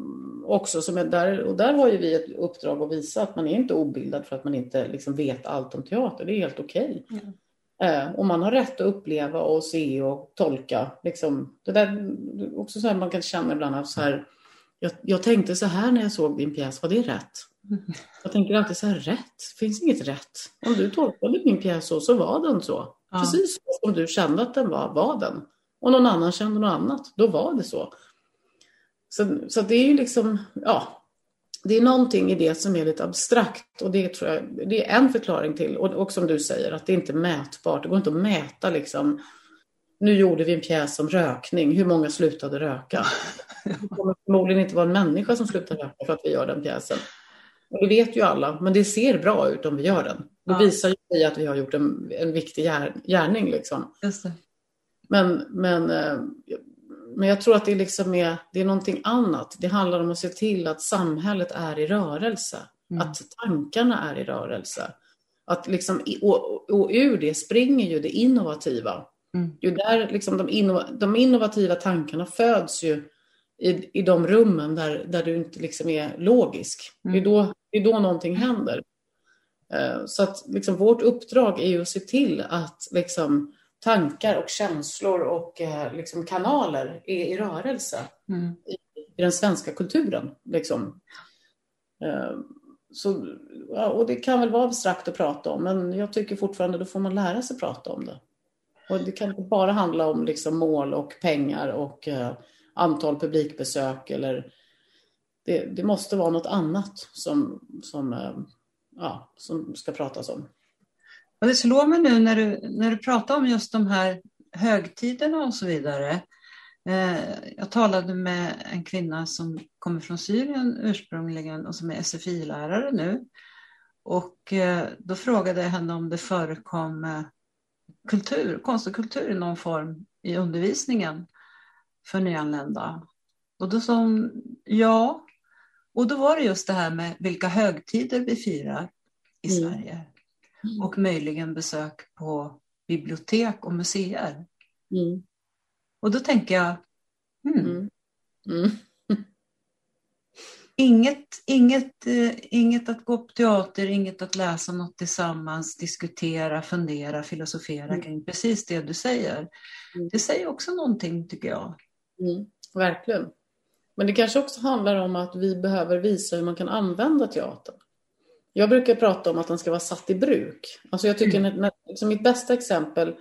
också som är där, och där har ju vi ett uppdrag att visa att man är inte obildad för att man inte liksom vet allt om teater. Det är helt okej. Okay. Mm. Eh, och man har rätt att uppleva och se och tolka. Liksom, det där också så här man kan känna ibland att så här, jag, jag, tänkte så här när jag såg din pjäs, var det rätt? Mm. Jag tänker alltid så här, rätt? Finns inget rätt. Om du tolkade min pjäs så, så var den så. Ja. Precis som du kände att den var, var den. Och någon annan kände något annat, då var det så. Så, så det är ju liksom, ja, det är någonting i det som är lite abstrakt och det tror jag, det är en förklaring till, och, och som du säger, att det inte är mätbart. Det går inte att mäta liksom, nu gjorde vi en pjäs om rökning, hur många slutade röka? Det kommer förmodligen inte vara en människa som slutar röka för att vi gör den pjäsen. Och det vet ju alla, men det ser bra ut om vi gör den. Då ja. visar ju att vi har gjort en, en viktig gärning. Liksom. Men, men, eh, men jag tror att det, liksom är, det är någonting annat. Det handlar om att se till att samhället är i rörelse. Mm. Att tankarna är i rörelse. Att liksom, och, och ur det springer ju det innovativa. Mm. Ju där liksom de, innov, de innovativa tankarna föds ju i, i de rummen där, där du inte liksom är logisk. Mm. Det, är då, det är då någonting händer. Uh, så att liksom, vårt uppdrag är ju att se till att liksom, tankar och känslor och eh, liksom kanaler är i rörelse mm. i, i, den svenska kulturen. Liksom. Eh, så, ja, och det kan väl vara abstrakt att prata om, men jag tycker fortfarande då får man lära sig prata om det. Och det kan inte bara handla om liksom, mål och pengar och eh, antal publikbesök eller det, det, måste vara något annat som, som, eh, ja, som ska pratas om. Och det slår mig nu när du, när du pratar om just de här högtiderna och så vidare. Eh, jag talade med en kvinna som kommer från Syrien ursprungligen och som är SFI-lärare nu. Och eh, då frågade jag henne om det förekom eh, kultur, konst och kultur i någon form i undervisningen för nyanlända. Och då sa hon ja. och då var det just det här med vilka högtider vi firar i Mm. Sverige. Och möjligen besök på bibliotek och museer. Mm. Och då tänker jag, hmm, Mm. Mm. inget, inget, eh, inget att gå på teater, inget att läsa något tillsammans, diskutera, fundera, filosofera Mm. kring precis det du säger. Mm. Det säger också någonting tycker jag. Mm, verkligen. Men det kanske också handlar om att vi behöver visa hur man kan använda teatern. Jag brukar prata om att den ska vara satt i bruk. Alltså jag tycker Mm. när, liksom mitt bästa exempel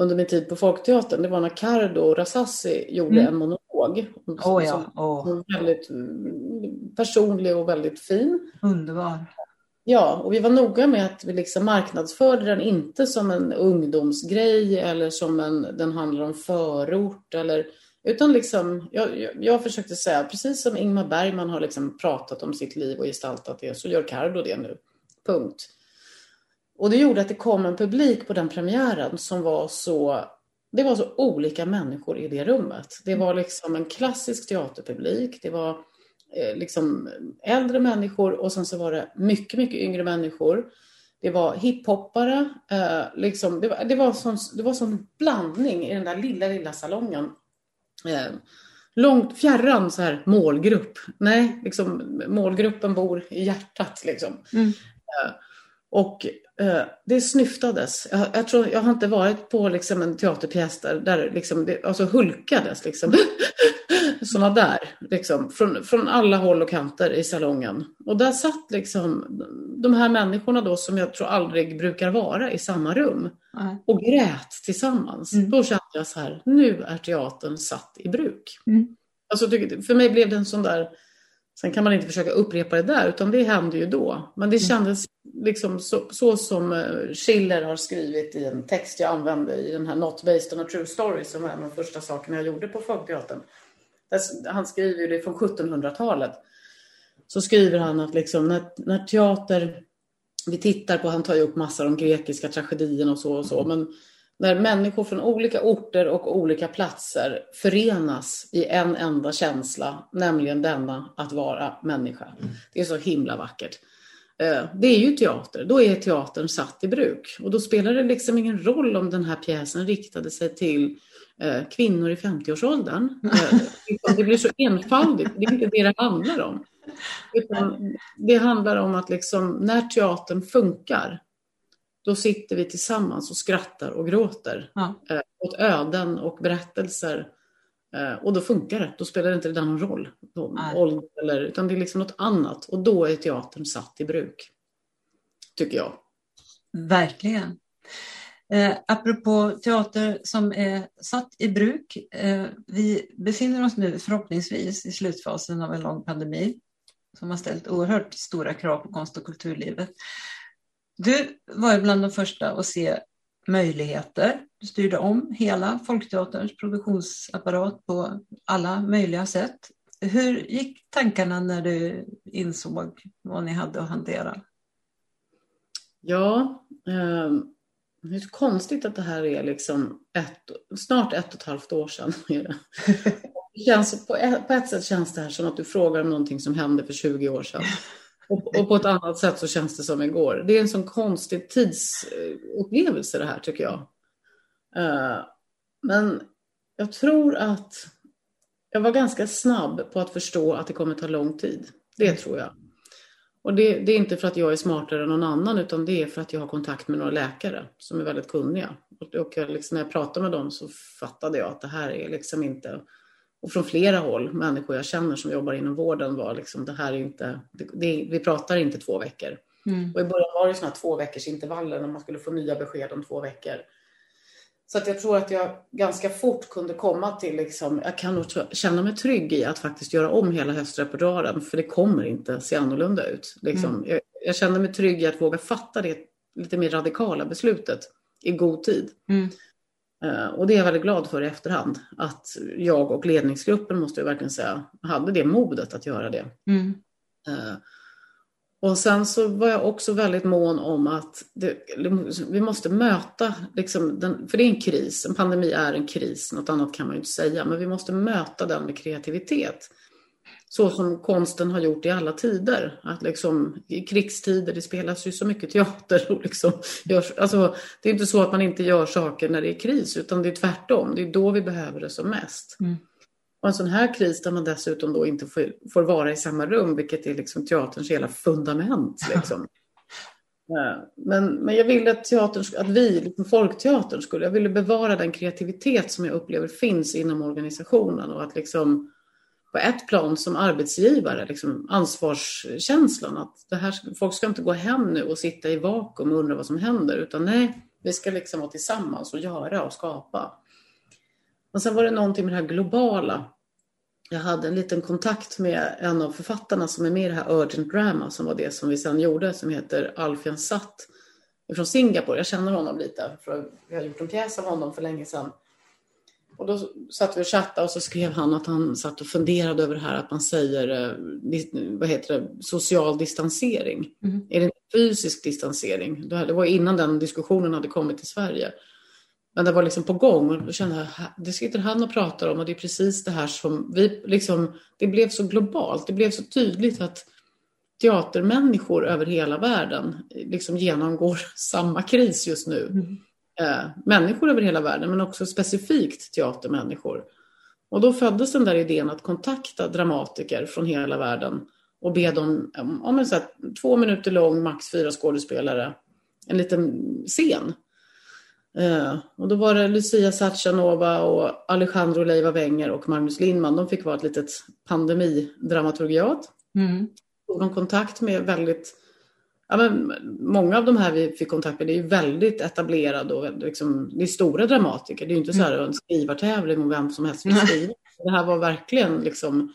under min tid på Folkteatern, det var när Cardo Rassassi gjorde Mm. en monolog. Som ja, var väldigt mm, personlig och väldigt fin. underbar. Ja, och vi var noga med att vi liksom marknadsförde den inte som en ungdomsgrej eller som en, den handlar om förort eller utan liksom, jag, jag, försökte säga, precis som Ingmar Bergman har liksom pratat om sitt liv och gestaltat det, så gör Cardo det nu. Punkt. Och det gjorde att det kom en publik på den premiären som var så, det var så olika människor i det rummet. Det var liksom en klassisk teaterpublik, det var eh, liksom äldre människor och sen så var det mycket, mycket yngre människor. Det var hiphoppare, eh, liksom, det, var, det, var sån, det var sån blandning i den där lilla, lilla salongen. Eh, långt fjärran så här målgrupp. Nej, liksom, målgruppen bor i hjärtat. Liksom. Mm. Eh, och eh, det snyftades. Jag, jag, tror, jag har inte varit på liksom, en teaterpjäs där, där liksom, det alltså, hulkades. Liksom. Sådana där, liksom, från, från alla håll och kanter i salongen. Och där satt liksom, de här människorna då som jag tror aldrig brukar vara i samma rum Nej. och grät tillsammans. Mm. Då kände jag så här, nu är teatern satt i bruk. Mm. Alltså, för mig blev det en sån där, sen kan man inte försöka upprepa det där, utan det hände ju då. Men det kändes liksom så, så som eh, Schiller har skrivit i en text jag använde i den här Not based on a true story, som var en av de första sakerna jag gjorde på Folkteatern. Alltså, han skriver ju det från 1700-talet. Så skriver han att liksom när, när teater, vi tittar på, han tar ju upp massor om grekiska tragedierna och så och så, men när människor från olika orter och olika platser förenas i en enda känsla, nämligen denna att vara människa. Det är så himla vackert. Eh, det är ju teater, då är teatern satt i bruk. Och då spelar det liksom ingen roll om den här pjäsen riktade sig till eh, kvinnor i 50-årsåldern. Eh, Det blir så enfaldigt, det är inte det det handlar om. Utan det handlar om att liksom, när teatern funkar, då sitter vi tillsammans och skrattar och gråter Ja. eh, åt öden och berättelser. Eh, och då funkar det. Då spelar det inte det någon roll. Ålder eller, utan det är liksom något annat. Och då är teatern satt i bruk. Tycker jag. Verkligen. Eh, apropå teater som är satt i bruk. Eh, vi befinner oss nu förhoppningsvis i slutfasen av en lång pandemi som har ställt oerhört stora krav på konst och kulturlivet. Du var ju bland de första att se möjligheter. Du styrde om hela Folkteaterns produktionsapparat på alla möjliga sätt. Hur gick tankarna när du insåg vad ni hade att hantera? Ja, eh, det är så konstigt att det här är liksom ett, snart ett och ett halvt år sedan. det. Känns, på, ett, på ett sätt känns det här som att du frågar om någonting som hände för 20 år sedan. Och, och på ett annat sätt så känns det som igår. Det är en sån konstig tidsupplevelse det här tycker jag. Eh, men jag tror att jag var ganska snabb på att förstå att det kommer ta lång tid. Det tror jag. Och det, det är inte för att jag är smartare än någon annan utan det är för att jag har kontakt med några läkare som är väldigt kunniga. Och, och jag liksom, när jag pratade med dem så fattade jag att det här är liksom inte och från flera håll, människor jag känner som jobbar inom vården var liksom, det här är inte, det, det, vi pratar inte två veckor. Mm. Och i början var det sådana här två veckors intervaller när man skulle få nya besked om två veckor. Så att jag tror att jag ganska fort kunde komma till, liksom, jag kan nog känna mig trygg i att faktiskt göra om hela höstrepertoaren, för det kommer inte se annorlunda ut. Liksom. Jag, jag kände mig trygg i att våga fatta det lite mer radikala beslutet i god tid. Mm. Eh, Och det är jag väldigt glad för i efterhand. Att jag och ledningsgruppen, måste jag verkligen säga, hade det modet att göra det. Mm. Och sen så var jag också väldigt mån om att det, vi måste möta, liksom den, för det är en kris, en pandemi är en kris, något annat kan man ju inte säga, men vi måste möta den med kreativitet. så som konsten har gjort i alla tider. Att liksom, I krigstider, det spelas ju så mycket teater. Och liksom görs, alltså, det är inte så att man inte gör saker när det är kris, utan det är tvärtom. Det är då vi behöver det som mest. Mm. Och en sån här kris där man dessutom då inte får, får vara i samma rum, vilket är liksom teaterns hela fundament. Liksom. Men, men jag ville att, teatern, att vi, liksom folkteatern, skulle, jag ville bevara den kreativitet som jag upplever finns inom organisationen och att liksom på ett plan som arbetsgivare, liksom ansvarskänslan att det här, folk ska inte gå hem nu och sitta i vakuum och undra vad som händer, utan nej, vi ska liksom vara tillsammans och göra och skapa. Och sen var det någonting med det här globala. Jag hade en liten kontakt med en av författarna som är med i det här Urgent Drama, som var det som vi sen gjorde, som heter Alfian Satt från Singapore. Jag känner honom lite, för vi har gjort en pjäs av honom för länge sedan. Och då satt vi och chattade och så skrev han att han satt och funderade över det här att man säger, eh, vad heter det, social distansering. Mm. Är det fysisk distansering? Det var innan den diskussionen hade kommit till Sverige. Men det var liksom på gång och då kände jag, det sitter han och pratar om och det är precis det här som vi liksom, det blev så globalt, det blev så tydligt att teatermänniskor över hela världen liksom genomgår samma kris just nu. Mm eh, människor över hela världen, men också specifikt teatermänniskor. Och då föddes den där idén att kontakta dramatiker från hela världen och be dem om en så här, två minuter lång, max fyra skådespelare, en liten scen. Eh, och då var det Lucia Sachanova och Alejandro Leiva Wenger och Magnus Lindman. De fick vara ett litet pandemidramaturgiat. Mm. Tog de kontakt med väldigt Ja, men många av de här vi fick kontakt med det är ju väldigt etablerade och liksom, det är stora dramatiker. Det är ju inte så här en skrivartävling om vem som helst vill skriva. Det här var verkligen liksom,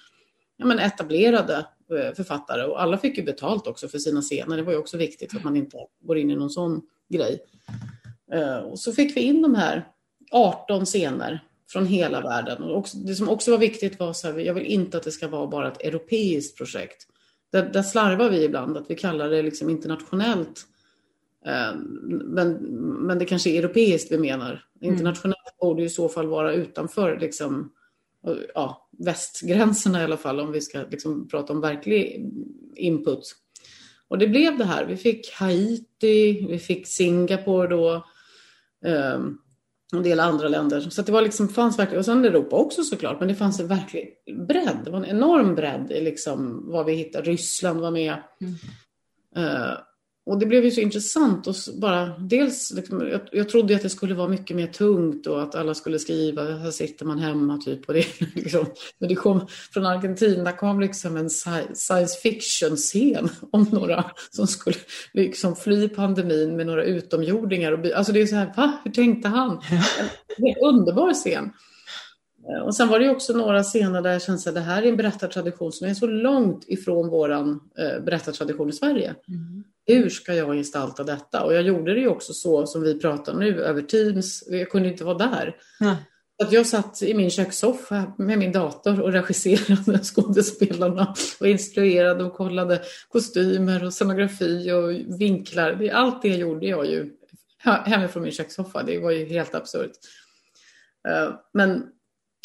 ja, men etablerade eh, författare och alla fick ju betalt också för sina scener. Det var ju också viktigt att man inte går in i någon sån grej. Eh, och så fick vi in de här 18 scener från hela världen. Och det som också var viktigt var så här, jag vill inte att det ska vara bara ett europeiskt projekt. Där, där slarvar vi ibland, att vi kallar det liksom internationellt. Eh, men, men det kanske är europeiskt vi menar. Mm. Internationellt mm. borde i så fall vara utanför liksom, ja, västgränserna i alla fall, om vi ska liksom prata om verklig input. Och det blev det här. Vi fick Haiti, vi fick Singapore då. Um, en del andra länder. Så det var liksom, fanns verkligen, och sen Europa också såklart, men det fanns en verklig bredd. Det var en enorm bredd i liksom vad vi hittade. Ryssland var med. Mm. Uh, och det blev ju så intressant och bara dels, liksom, jag, jag trodde att det skulle vara mycket mer tungt och att alla skulle skriva, här sitter man hemma typ. Och det, liksom. Men det kom från Argentina kom liksom en science fiction-scen om några som skulle liksom fly pandemin med några utomjordingar. Och, alltså det är så här, va? Hur tänkte han? En, en underbar scen. Eh, och sen var det också några scener där jag kände att det här är en berättartradition som är så långt ifrån våran eh, berättartradition i Sverige. Mm. Hur ska jag gestalta detta? Och jag gjorde det ju också så som vi pratar nu över Teams. Jag kunde inte vara där. Mm. Att jag satt i min kökssoffa med min dator och regisserade skådespelarna och instruerade och kollade kostymer och scenografi och vinklar. Allt det gjorde jag ju hemifrån min kökssoffa. Det var ju helt absurt. Eh, men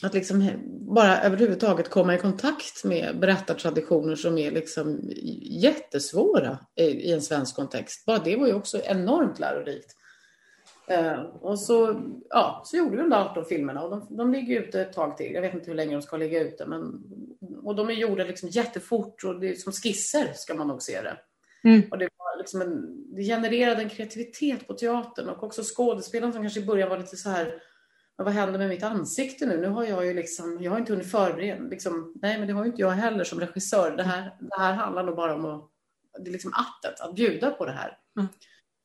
att liksom bara överhuvudtaget komma i kontakt med berättartraditioner som är liksom jättesvåra i en svensk kontext. Bara det var ju också enormt lärorikt. Uh, och så, ja, så gjorde vi de där 18 filmerna och de, de ligger ute ett tag till. Jag vet inte hur länge de ska ligga ute. Men, och de är gjorda liksom jättefort och det är som skisser ska man nog se det. Mm. Och det, var liksom en, det genererade en kreativitet på teatern och också skådespelarna som kanske i början var lite så här men vad händer med mitt ansikte nu? Nu har jag ju liksom, jag har inte hunnit förbereda, liksom, nej men det har ju inte jag heller som regissör. Det här, det här handlar nog bara om att, det är liksom attet, att bjuda på det här. Mm.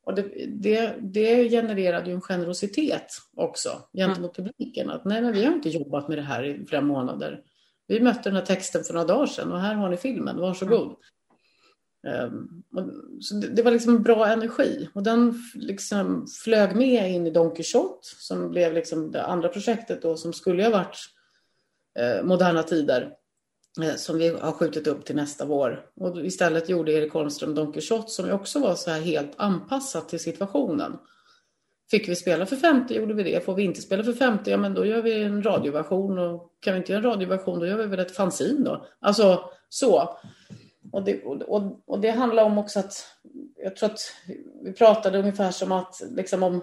Och det, det, det genererade ju en generositet också gentemot mm. publiken. Att nej men vi har inte jobbat med det här i flera månader. Vi mötte den här texten för några dagar sedan och här har ni filmen, varsågod. Mm. Ehm, så det, var liksom bra energi och den liksom flög med in i Don Quixote som blev liksom det andra projektet då som skulle ha varit eh, Moderna Tider eh, som vi har skjutit upp till nästa vår. Och istället gjorde Erik Holmström Don Quixote som också var så här helt anpassat till situationen. Fick vi spela för 50 gjorde vi det. Får vi inte spela för 50, ja men då gör vi en radioversion. Och kan vi inte göra en radioversion, då gör vi väl ett fanzine då. Alltså så. Och det, och, och det handlar om också att, jag tror att vi pratade ungefär som att, liksom om,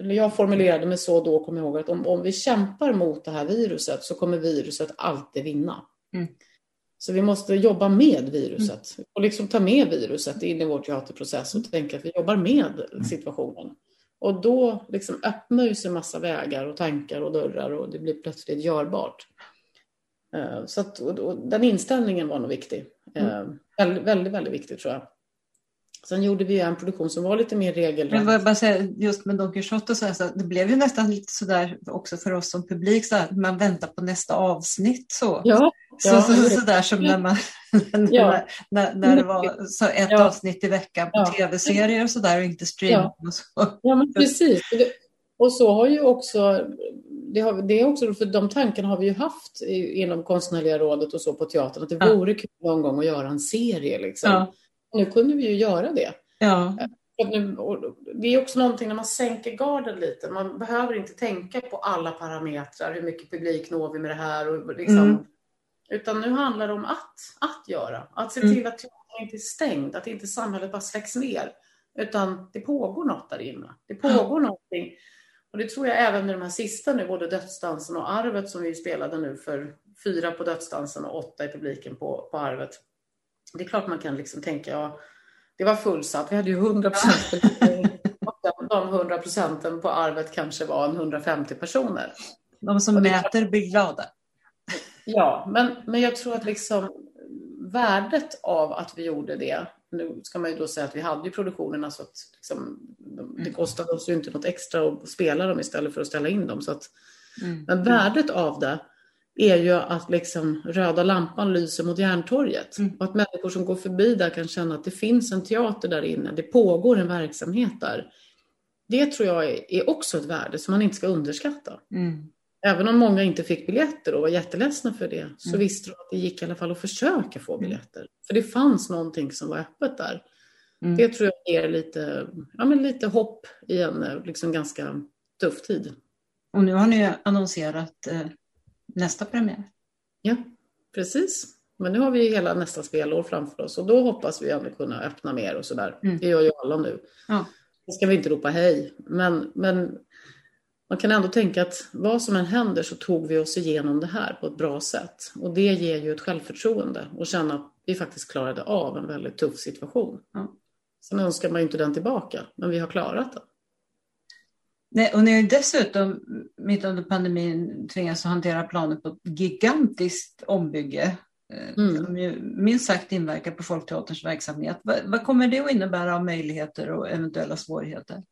eller jag formulerade mig så då, kommer jag ihåg, att om, om vi kämpar mot det här viruset så kommer viruset alltid vinna. Mm. Så vi måste jobba med viruset mm. och liksom ta med viruset in i vår teaterprocess och tänka att vi jobbar med situationen. Och då liksom öppnar sig massa vägar och tankar och dörrar och det blir plötsligt görbart. Eh, så att, och, den inställningen var nog viktig. Mm. Eh, väldigt, väldigt, väldigt viktig tror jag. Sen gjorde vi en produktion som var lite mer regelrätt. Men bara säga, just med Don Quijote, så, så det blev ju nästan lite sådär också för oss som publik, så att man väntar på nästa avsnitt. Så, ja, så, ja, så, så, där som när, man, ja. när, när det var så ett ja. avsnitt i veckan på tv-serier och sådär och inte stream. Ja. Och så. ja, men precis. Och så har ju också, det, har, det är också för de tankarna har vi ju haft inom Konstnärliga rådet och så på teatern, att det vore kul någon gång att göra en serie. Liksom. Nu kunde vi ju göra det. Ja. Nu, det är också någonting när man sänker garden lite. Man behöver inte tänka på alla parametrar. Hur mycket publik når vi med det här? Och liksom, mm. Utan nu handlar det om att, att göra. Att se mm. till att teatern inte är stängd. Att inte samhället bara släcks ner. Utan det pågår något där inne. Det pågår mm. någonting. Och det tror jag även med de här sista nu, både Dödsdansen och Arvet som vi spelade nu för fyra på Dödsdansen och åtta i publiken på, på Arvet det är klart man kan liksom tänka, ja, det var fullsatt. Vi hade ju 100 procent. de 100 procenten på arvet kanske var en 150 personer. De som mäter blir glada. Ja, men, men jag tror att liksom värdet av att vi gjorde det. Nu ska man ju då säga att vi hade ju produktionerna så att liksom, det mm. kostade oss ju inte något extra att spela dem istället för att ställa in dem. Så att, mm. Men värdet av det är ju att liksom röda lampan lyser mot Järntorget. Mm. Och att människor som går förbi där kan känna att det finns en teater där inne, det pågår en verksamhet där. Det tror jag är också ett värde som man inte ska underskatta. Mm. Även om många inte fick biljetter och var jätteledsna för det, så mm. visste de att det gick i alla fall att försöka få mm. biljetter. För det fanns någonting som var öppet där. Mm. Det tror jag ger lite, ja, men lite hopp i en liksom ganska tuff tid. Och nu har ni annonserat eh, nästa premiär. Ja, precis. Men nu har vi hela nästa spelår framför oss och då hoppas vi ändå kunna öppna mer och sådär. Mm. Det gör ju alla nu. Ja. Det ska vi inte ropa hej, men, men man kan ändå tänka att vad som än händer så tog vi oss igenom det här på ett bra sätt. Och det ger ju ett självförtroende och känna att vi faktiskt klarade av en väldigt tuff situation. Ja. Sen önskar man ju inte den tillbaka, men vi har klarat det. Nej, och ni har dessutom mitt under pandemin tvingats hantera planer på ett gigantiskt ombygge eh, mm. som ju minst sagt inverkar på Folkteaterns verksamhet. Vad, vad, kommer det att innebära av möjligheter och eventuella svårigheter?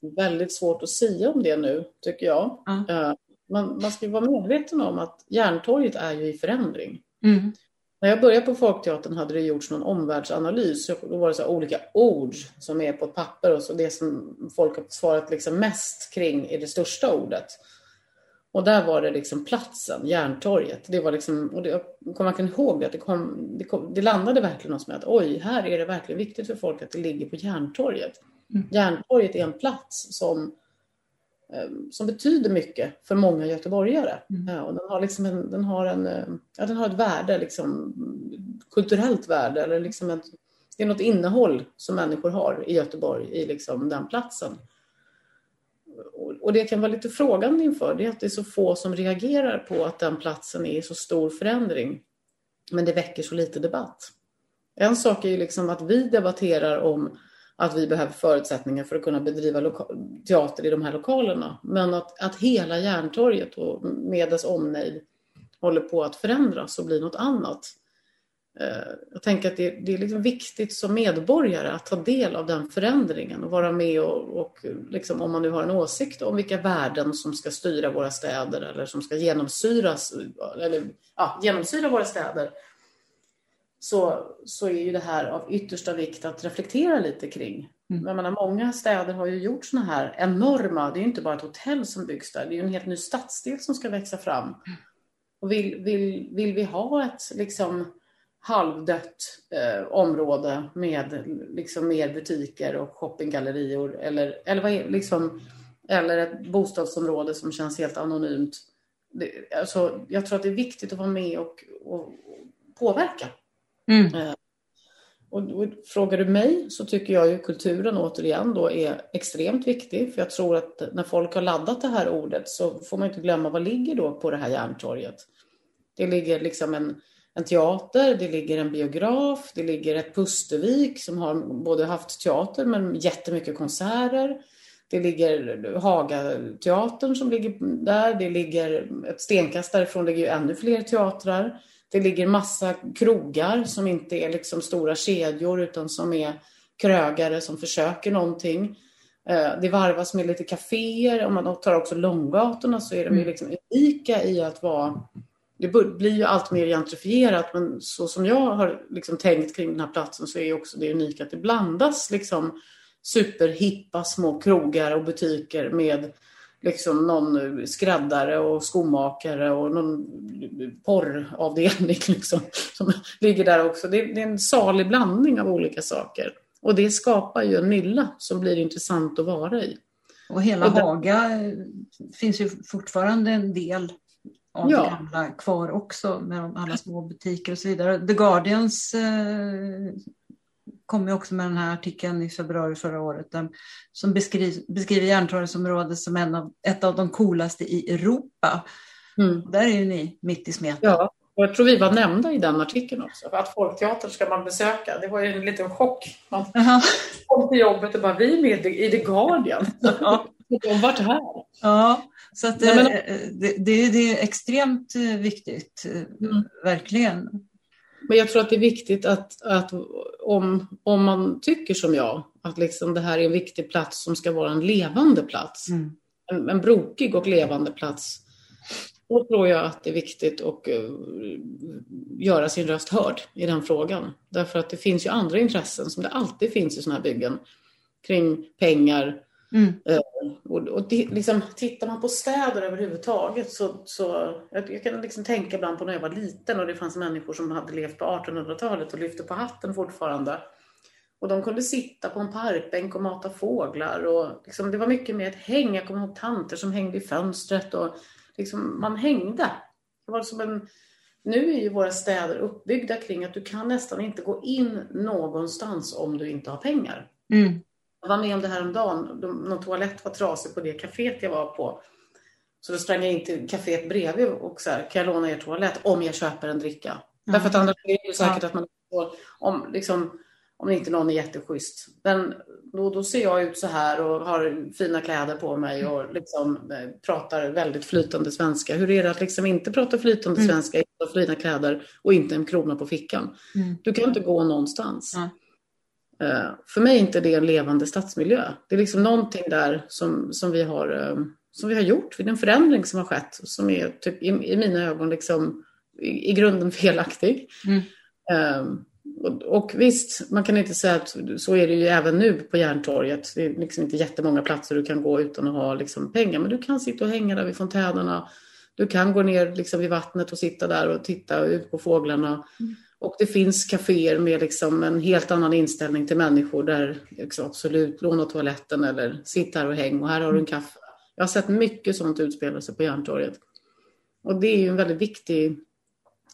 Väldigt svårt att säga om det nu, tycker jag. Mm. Man, man ska vara medveten om att Järntorget är ju i förändring. Mm. När jag började på Folkteatern hade det gjorts någon omvärldsanalys. Då var det så olika ord som är på ett papper och så det som folk har svarat liksom mest kring är det största ordet. Och där var det liksom platsen, Järntorget. Det var liksom, och det, kommer man ihåg det, att det, kom, det, kom, det landade verkligen hos mig att oj, här är det verkligen viktigt för folk att det ligger på Järntorget. Mm. Järntorget är en plats som Ehm, som betyder mycket för många göteborgare. Mm. Och den, har liksom en, den, har en, eh, ja, den har ett värde, liksom, kulturellt värde. Eller liksom ett, det är något innehåll som människor har i Göteborg, i liksom den platsen. Och, och det kan vara lite frågande inför, det är att det är så få som reagerar på att den platsen är i så stor förändring. Men det väcker så lite debatt. En sak är ju liksom att vi debatterar om att vi behöver förutsättningar för att kunna bedriva teater i de här lokalerna. Men att, att hela Järntorget och med dess omnejd håller på att förändras och bli något annat. Eh, jag tänker att det, det är liksom viktigt som medborgare att ta del av den förändringen och vara med och, och liksom, om man nu har en åsikt om vilka värden som ska styra våra städer eller som ska genomsyras, eller, ja, genomsyra våra städer så, så är ju det här av yttersta vikt att reflektera lite kring. Mm. Jag menar, många städer har ju gjort sådana här enorma, det är ju inte bara ett hotell som byggs där, det är ju en helt ny stadsdel som ska växa fram. Och vill, vill, vill vi ha ett, liksom, halvdött eh, område med liksom mer butiker och shoppinggallerior eller, eller, vad är, liksom, eller ett bostadsområde som känns helt anonymt. Det, alltså, jag tror att det är viktigt att vara med och, och påverka. Mm. Eh, och, och, frågar du mig så tycker jag ju kulturen återigen då är extremt viktig. För jag tror att när folk har laddat det här ordet så får man inte glömma vad ligger då på det här järntorget. Det ligger liksom en, en teater, det ligger en biograf, det ligger ett Pustervik som har både haft teater men jättemycket konserter. Det ligger Hagateatern som ligger där, det ligger ett stenkast därifrån ligger ju ännu fler teatrar. Det ligger massa krogar som inte är liksom stora kedjor utan som är krögare som försöker någonting. Eh, det varvas med lite kaféer. Om man tar också långgatorna så är de ju mm. liksom unika i att vara... Det blir ju allt mer gentrifierat men så som jag har liksom tänkt kring den här platsen så är också det unika att det blandas liksom superhippa små krogar och butiker med liksom någon skräddare och skomakare och någon porravdelning liksom, som ligger där också. Det är, det är en salig blandning av olika saker. Och det skapar ju en mylla som blir intressant att vara i. Och hela och Haga finns ju fortfarande en del av ja. det gamla kvar också med alla små butiker och så vidare. The Guardians eh, kom ju också med den här artikeln i februari förra året där, som beskriv, beskriver Järntorgsområdet som en av, ett av de coolaste i Europa. Mm. Där är ju ni mitt i smeten. Ja, och jag tror vi var nämnda i den artikeln också. För att Folkteatern ska man besöka. Det var ju en liten chock. Man uh-huh. kom till jobbet och bara, vi är med i The Guardian. Ja. De varit här. Ja, så att, Nej, men... Eh, det, det, det, är extremt eh, viktigt, eh, mm. verkligen. Men jag tror att det är viktigt att, att om, om man tycker som jag, att liksom det här är en viktig plats som ska vara en levande plats, mm. en, en brokig och levande plats, då tror jag att det är viktigt att uh, göra sin röst hörd i den frågan. Därför att det finns ju andra intressen som det alltid finns i sådana här byggen kring pengar, Mm. Uh, och, och liksom, tittar man på städer överhuvudtaget så, så jag, jag kan liksom tänka ibland på när jag var liten och det fanns människor som hade levt på 1800-talet och lyfte på hatten fortfarande. Och de kunde sitta på en parkbänk och mata fåglar. Och liksom, det var mycket mer ett häng. Jag kommer ihåg tanter som hängde i fönstret. Och liksom, man hängde. Det var som en, nu är ju våra städer uppbyggda kring att du kan nästan inte gå in någonstans om du inte har pengar. Mm. Jag var med om det här om dagen. Någon toalett var trasig på det kaféet jag var på. Så då sprang jag in till kaféet bredvid och så här, kan jag låna er toalett om jag köper en dricka? Mm. Därför att annars är det ju säkert ja. att man får, om, liksom, om inte någon är jätteschysst. Men då, då ser jag ut så här och har fina kläder på mig och liksom, eh, pratar väldigt flytande svenska. Hur är det att liksom inte prata flytande mm. svenska, ha fina kläder och inte en krona på fickan? Mm. Du kan inte gå någonstans. Ja. Uh, för mig är inte det en levande stadsmiljö. Det är liksom någonting där som, som, vi, har, uh, som vi har gjort, det är en förändring som har skett som är typ, i, i mina ögon liksom, i, i grunden felaktig. Mm. Uh, och, och, visst, man kan inte säga att så är det ju även nu på Järntorget. Det är liksom inte jättemånga platser du kan gå utan att ha liksom pengar, men du kan sitta och hänga där vid fontänerna. Du kan gå ner liksom vid vattnet och sitta där och titta ut på fåglarna. Mm. Och det finns kaféer med liksom en helt annan inställning till människor där liksom absolut låna toaletten eller sitta här och häng och här har du en kaffe. Jag har sett mycket sånt utspela sig på Järntorget. Och det är ju en väldigt viktig,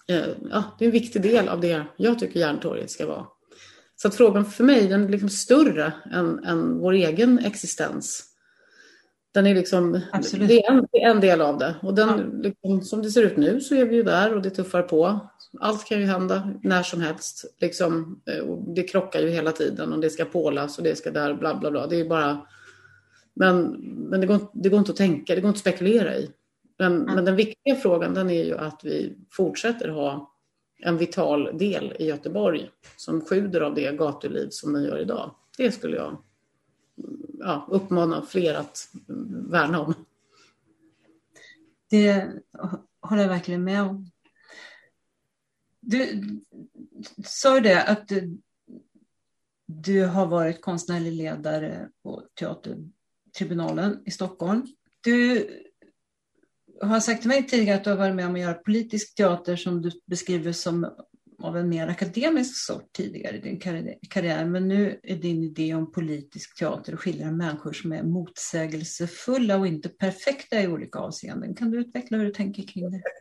eh, ja, det är en viktig del av det jag tycker Järntorget ska vara. Så att frågan för mig den är liksom större än, än vår egen existens. Den är liksom, Absolut. det är en, en, del av det. Och den, liksom, som det ser ut nu så är vi ju där och det tuffar på. Allt kan ju hända när som helst. Liksom, eh, det krockar ju hela tiden och det ska pålas och det ska där, bla bla bla. Det är bara... Men, men det, går, det går inte att tänka, det går inte att spekulera i. Men, mm. men den viktiga frågan den är ju att vi fortsätter ha en vital del i Göteborg som sjuder av det gatuliv som den gör idag. Det skulle jag ja, uppmana fler att värna om. Det håller jag verkligen med om. Du sa ju det att du, du har varit konstnärlig ledare på Teatertribunalen i Stockholm. Du har sagt till mig tidigare att du har varit med om att göra politisk teater som du beskriver som av en mer akademisk sort tidigare i din karriär, men nu är din idé om politisk teater att skildra människor som är motsägelsefulla och inte perfekta i olika avseenden. Kan du utveckla hur du tänker kring det?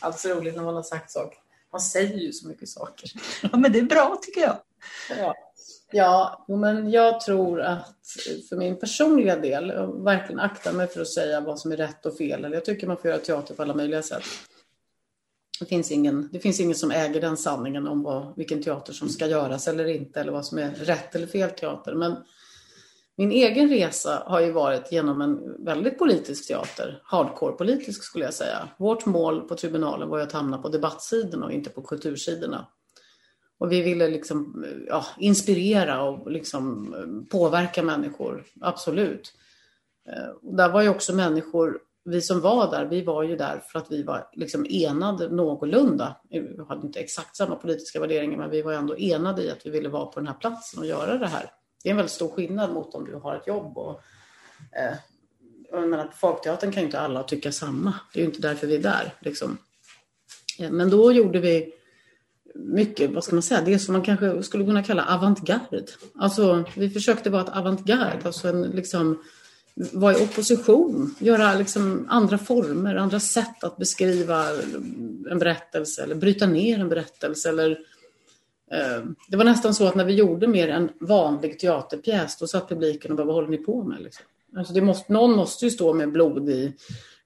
Alltså roligt när man har sagt saker. Man säger ju så mycket saker. Ja, men det är bra tycker jag. Ja, ja men jag tror att för min personliga del, verkligen akta mig för att säga vad som är rätt och fel. Eller jag tycker man får göra teater på alla möjliga sätt. Det finns ingen, det finns ingen som äger den sanningen om vad, vilken teater som ska göras eller inte, eller vad som är rätt eller fel teater. Men min egen resa har ju varit genom en väldigt politisk teater, hardcore-politisk skulle jag säga. Vårt mål på tribunalen var ju att hamna på debattsidorna och inte på kultursidorna. Och vi ville liksom, ja, inspirera och liksom eh, påverka människor, absolut. Eh, och där var ju också människor, vi som var där, vi var ju där för att vi var liksom enade någorlunda. Vi hade inte exakt samma politiska värderingar, men vi var ändå enade i att vi ville vara på den här platsen och göra det här. Det är en väldigt stor skillnad mot om du har ett jobb. Och, eh, jag menar, på Folkteatern kan ju inte alla tycka samma. Det är ju inte därför vi är där. Liksom. Eh, men då gjorde vi mycket, vad ska man säga, det som man kanske skulle kunna kalla avantgarde. Alltså, vi försökte vara ett avantgarde, alltså en, liksom, vara i opposition, göra liksom andra former, andra sätt att beskriva en berättelse eller bryta ner en berättelse eller Eh, det var nästan så att när vi gjorde mer en vanlig teaterpjäs, då satt publiken och bara, vad håller ni på med? Liksom. Alltså det måste, någon måste ju stå med blod i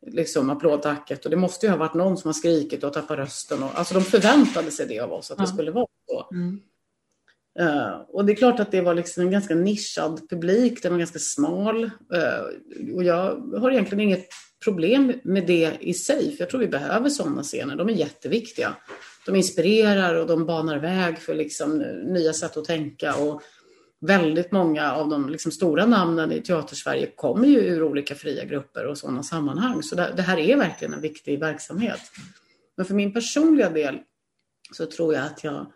liksom, applådtacket och det måste ju ha varit någon som har skrikit och tappat rösten. Och, alltså de förväntade sig det av oss, att ja. det skulle vara så. Mm. Uh, och det är klart att det var liksom en ganska nischad publik, den var ganska smal. Uh, och jag har egentligen inget problem med det i sig, för jag tror vi behöver sådana scener, de är jätteviktiga de inspirerar och de banar väg för liksom nya sätt att tänka. Och väldigt många av de liksom stora namnen i Teatersverige kommer ju ur olika fria grupper och sådana sammanhang. Så det, det här är verkligen en viktig verksamhet. Men för min personliga del så tror jag att jag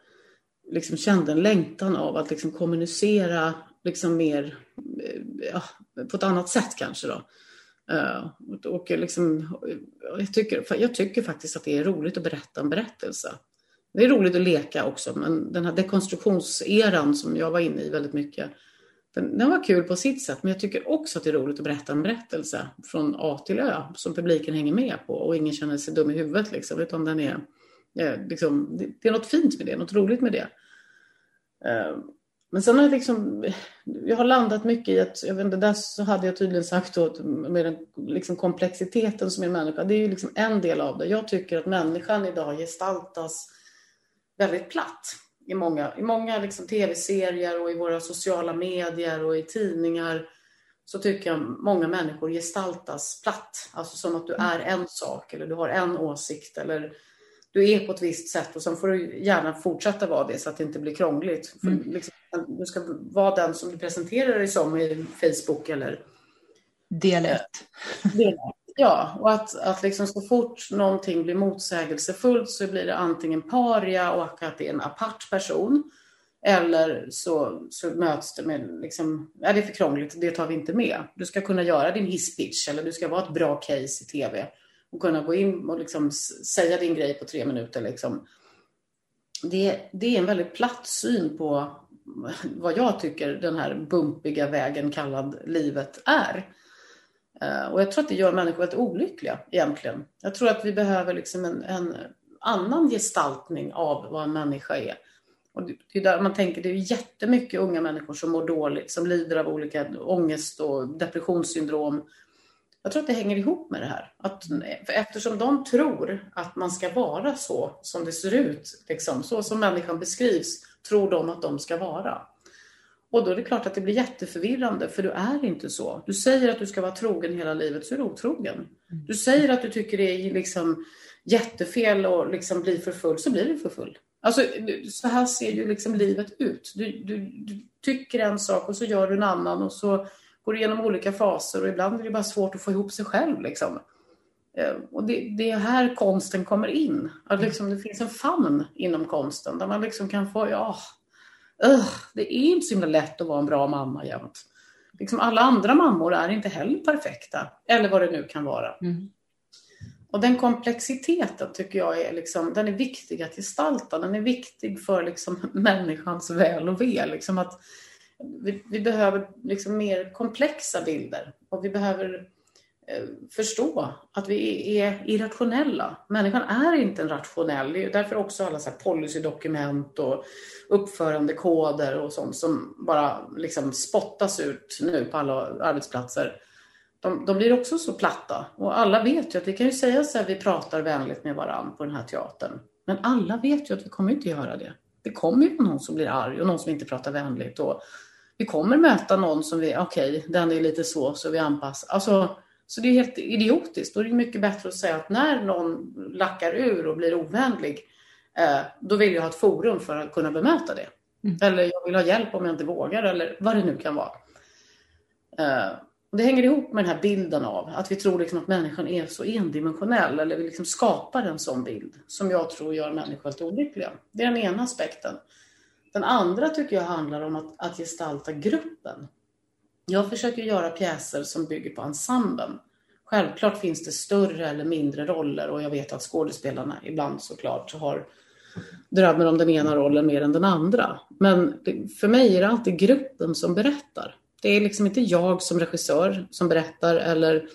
liksom kände en längtan av att liksom kommunicera liksom mer eh, ja, på ett annat sätt kanske. Då. Uh, och liksom, jag, tycker, jag tycker faktiskt att det är roligt att berätta en berättelse. Det är roligt att leka också, men den här dekonstruktionseran som jag var inne i väldigt mycket, den, den, var kul på sitt sätt, men jag tycker också att det är roligt att berätta en berättelse från A till Ö som publiken hänger med på och ingen känner sig dum i huvudet, liksom, utan den är, liksom, det, det, är något fint med det, något roligt med det. Uh, men sen har jag liksom, jag har landat mycket i att, jag vet inte, där så hade jag tydligen sagt då, med den liksom komplexiteten som är människa, det är ju liksom en del av det. Jag tycker att människan idag gestaltas väldigt platt i många, i många liksom tv-serier och i våra sociala medier och i tidningar så tycker jag många människor gestaltas platt. Alltså som att du är en sak eller du har en åsikt eller du är på ett visst sätt och sen får du gärna fortsätta vara det så att det inte blir krångligt. Mm. Liksom, du ska vara den som du presenterar dig som i Facebook eller... Del 1. Ja, och att, att liksom så fort någonting blir motsägelsefullt så blir det antingen paria och att det är en apart person. Eller så, så möts det med, liksom, ja, det är för krångligt, det tar vi inte med. Du ska kunna göra din hisspitch eller du ska vara ett bra case i tv och kunna gå in och liksom säga din grej på tre minuter. Liksom. Det, det är en väldigt platt syn på vad jag tycker den här bumpiga vägen kallad livet är. Eh, och jag tror att det gör människor väldigt olyckliga egentligen. Jag tror att vi behöver liksom en, en annan gestaltning av vad en människa är. Och det är där man tänker, det är jättemycket unga människor som mår dåligt, som lider av olika ångest och depressionssyndrom. Jag tror att det hänger ihop med det här. Att, eftersom de tror att man ska vara så som det ser ut, liksom, så som människan beskrivs, tror de att de ska vara. Och då är det klart att det blir jätteförvirrande, för du är inte så. Du säger att du ska vara trogen hela livet, så är du otrogen. Du säger att du tycker det är liksom jättefel att liksom bli för full, så blir du för full. Alltså, så här ser ju liksom livet ut. Du, du, du, tycker en sak och så gör du en annan och så går igenom olika faser och ibland är det bara svårt att få ihop sig själv. Liksom. Eh, och det, det är här konsten kommer in. Att liksom det finns en famn inom konsten där man liksom kan få, ja, uh, det är inte så himla lätt att vara en bra mamma jämt. Liksom alla andra mammor är inte heller perfekta, eller vad det nu kan vara. Mm. Och den komplexiteten tycker jag är, liksom, den är viktig att gestalta. Den är viktig för liksom, människans väl och ve. Liksom att vi, vi behöver liksom mer komplexa bilder och vi behöver eh, förstå att vi är irrationella. Människan är inte en rationell. Det är därför också alla så här policydokument och uppförandekoder och sånt som bara liksom spottas ut nu på alla arbetsplatser de, de blir också så platta. Och alla vet ju att vi kan ju säga så här, vi pratar vänligt med varandra på den här teatern. Men alla vet ju att vi kommer inte göra det. Det kommer ju någon som blir arg och någon som inte pratar vänligt. Och vi kommer möta någon som vi, okej, okay, den är lite så, så vi anpassar. Alltså, så det är helt idiotiskt. Då är det mycket bättre att säga att när någon lackar ur och blir ovänlig, eh, då vill jag ha ett forum för att kunna bemöta det. Mm. Eller jag vill ha hjälp om jag inte vågar, eller vad det nu kan vara. Eh, och det hänger ihop med den här bilden av att vi tror liksom att människan är så endimensionell eller vi liksom skapar en sån bild som jag tror gör människor helt olyckliga. Det är den ena aspekten. Den andra tycker jag handlar om att, att gestalta gruppen. Jag försöker göra pjäser som bygger på ensemblen. Självklart finns det större eller mindre roller och jag vet att skådespelarna ibland såklart har drömmer om den ena rollen mer än den andra. Men för mig är det alltid gruppen som berättar. Det är liksom inte jag som regissör som berättar eller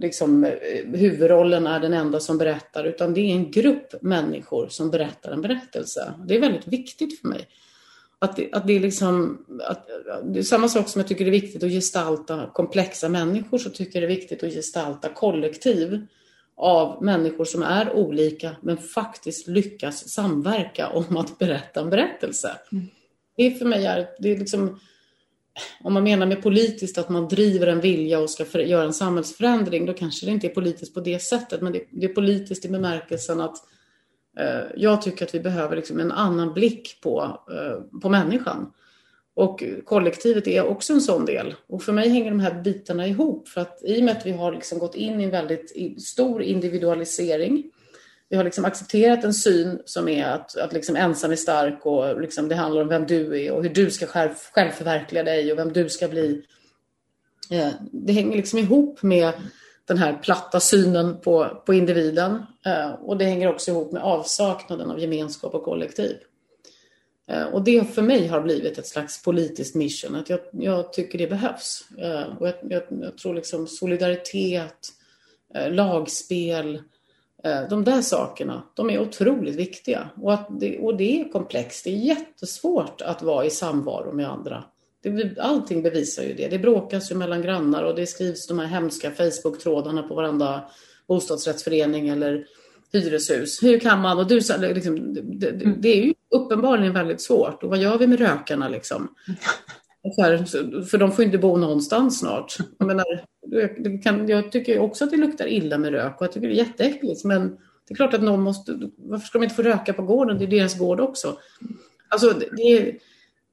liksom, eh, huvudrollen är den enda som berättar, utan det är en grupp människor som berättar en berättelse. Det är väldigt viktigt för mig. Att det, att det är liksom, att, det är samma sak som jag tycker det är viktigt att gestalta komplexa människor, så tycker jag det är viktigt att gestalta kollektiv av människor som är olika men faktiskt lyckas samverka om att berätta en berättelse. Mm. Det för mig är, det är liksom, om man menar med politiskt att man driver en vilja och ska för, göra en samhällsförändring, då kanske det inte är politiskt på det sättet, men det, det är politiskt i bemärkelsen att eh, jag tycker att vi behöver liksom en annan blick på, eh, på människan. Och kollektivet är också en sån del. Och för mig hänger de här bitarna ihop, för att i och med att vi har liksom gått in i en väldigt stor individualisering, vi har liksom accepterat en syn som är att, att liksom ensam är stark och liksom det handlar om vem du är och hur du ska själv, självförverkliga dig och vem du ska bli. Eh, det hänger liksom ihop med den här platta synen på, på individen eh, och det hänger också ihop med avsaknaden av gemenskap och kollektiv. Eh, och det för mig har blivit ett slags politiskt mission, att jag, jag tycker det behövs. Eh, och jag, jag, jag tror liksom solidaritet, eh, lagspel, Eh, de där sakerna, de är otroligt viktiga. Och, det, och det är komplext. Det är jättesvårt att vara i samvaro med andra. Det, allting bevisar ju det. Det bråkas ju mellan grannar och det skrivs de här hemska Facebook-trådarna på varenda bostadsrättsförening eller hyreshus. Hur kan man? Och du, liksom, det, mm. det, är ju uppenbarligen väldigt svårt. Och vad gör vi med rökarna liksom? Här, för de får inte bo någonstans snart. Jag, menar, kan, jag tycker också att det luktar illa med rök och jag tycker det är jätteäckligt. Men det är klart att någon måste... Varför ska de inte få röka på gården? Det är deras gård också. Alltså, det är,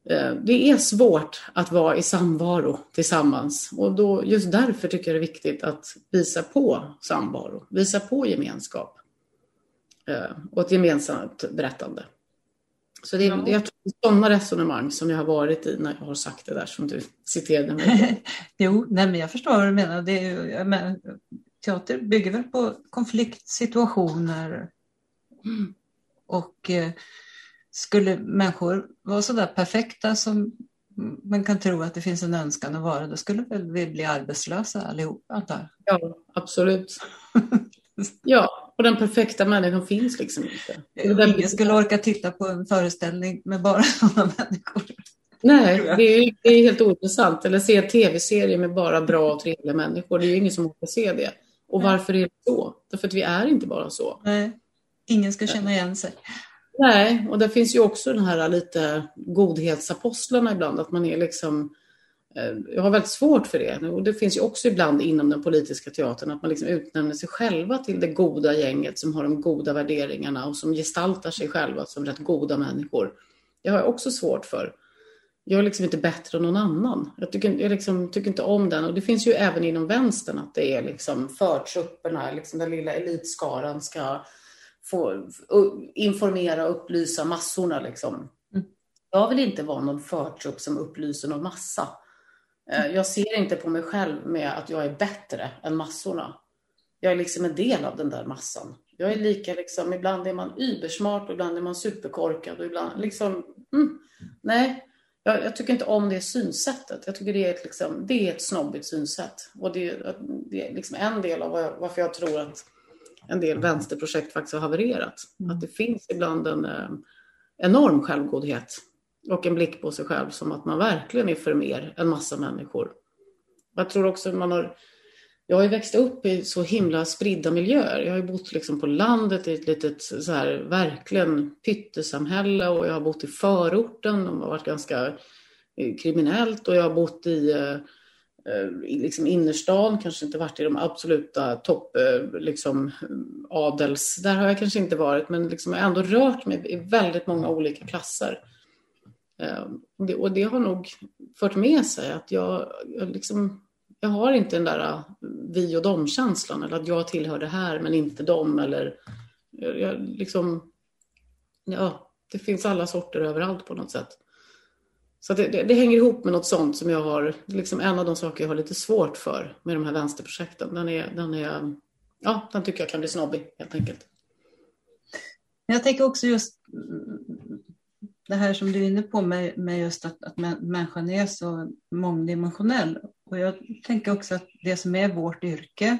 eh, det är svårt att vara i samvaro tillsammans. Och då, just därför tycker jag det är viktigt att visa på samvaro, visa på gemenskap eh, och ett gemensamt berättande. Så det är, ja. jag tror sådana resonemang som jag har varit i när jag har sagt det där som du citerade mig Jo, nej, men jag förstår vad du menar. Det är, men, teater bygger väl på konfliktsituationer. Mm. Och eh, skulle människor vara så där perfekta som man kan tro att det finns en önskan att vara, då skulle väl vi bli arbetslösa allihop, antar. Ja, absolut. ja, och den perfekta människan finns liksom inte. Ingen skulle orka titta på en föreställning med bara sådana människor. Nej, det är, det är helt ointressant. Eller se en tv-serie med bara bra och trevliga människor. Det är ju ingen som orkar se det. Och Nej. varför är det så? Därför att vi är inte bara så. Nej, ingen ska känna igen sig. Nej, och det finns ju också den här lite godhetsapostlarna ibland, att man är liksom jag har väldigt svårt för det. Och det finns ju också ibland inom den politiska teatern att man liksom utnämner sig själva till det goda gänget som har de goda värderingarna och som gestaltar sig själva som rätt goda människor. Det har jag också svårt för. Jag är liksom inte bättre än någon annan. Jag tycker, jag liksom, tycker inte om den. Och det finns ju även inom vänstern att det är liksom förtrupperna, liksom den lilla elitskaran ska få informera och upplysa massorna. Liksom. Mm. Jag vill inte vara någon förtrupp som upplyser någon massa. Eh, jag ser inte på mig själv med att jag är bättre än massorna. jag är liksom en del av den där massan. Jag är lika liksom, ibland är man ybersmart och ibland är man superkorkad och ibland liksom, mm, nej, jag, jag, tycker inte om det synsättet. Jag tycker det är ett, liksom, det är ett snobbigt synsätt. Och det, det är liksom en del av varför jag tror att en del vänsterprojekt faktiskt har havererat. Mm. Att det finns ibland en eh, enorm självgodhet och en blick på sig själv som att man verkligen är för mer än massa människor. Jag tror också man har jag har ju växt upp i så himla spridda miljöer. Jag har ju bott liksom på landet i ett litet så här, verkligen pyttesamhälle och jag har bott i förorten. De har varit ganska eh, kriminellt och jag har bott i, eh, eh, i liksom innerstan, kanske inte varit i de absoluta topp, liksom adels, där har jag kanske inte varit, men liksom jag har ändå rört mig i väldigt många olika klasser. Ehm, och det har nog fört med sig att jag, jag liksom jag har inte den där eh, vi och dem-känslan eller att jag tillhör det här men inte dem eller jag, liksom, ja, det finns alla sorter överallt på något sätt. Så det, det, det, hänger ihop med något sånt som jag har, liksom en av de saker jag har lite svårt för med de här vänsterprojekten. Den är, den är, ja, den tycker jag kan bli snobbig helt enkelt. Jag tänker också just det här som du är inne på med, med just att, att människan är så mångdimensionell. Och jag tänker också att det som är vårt yrke,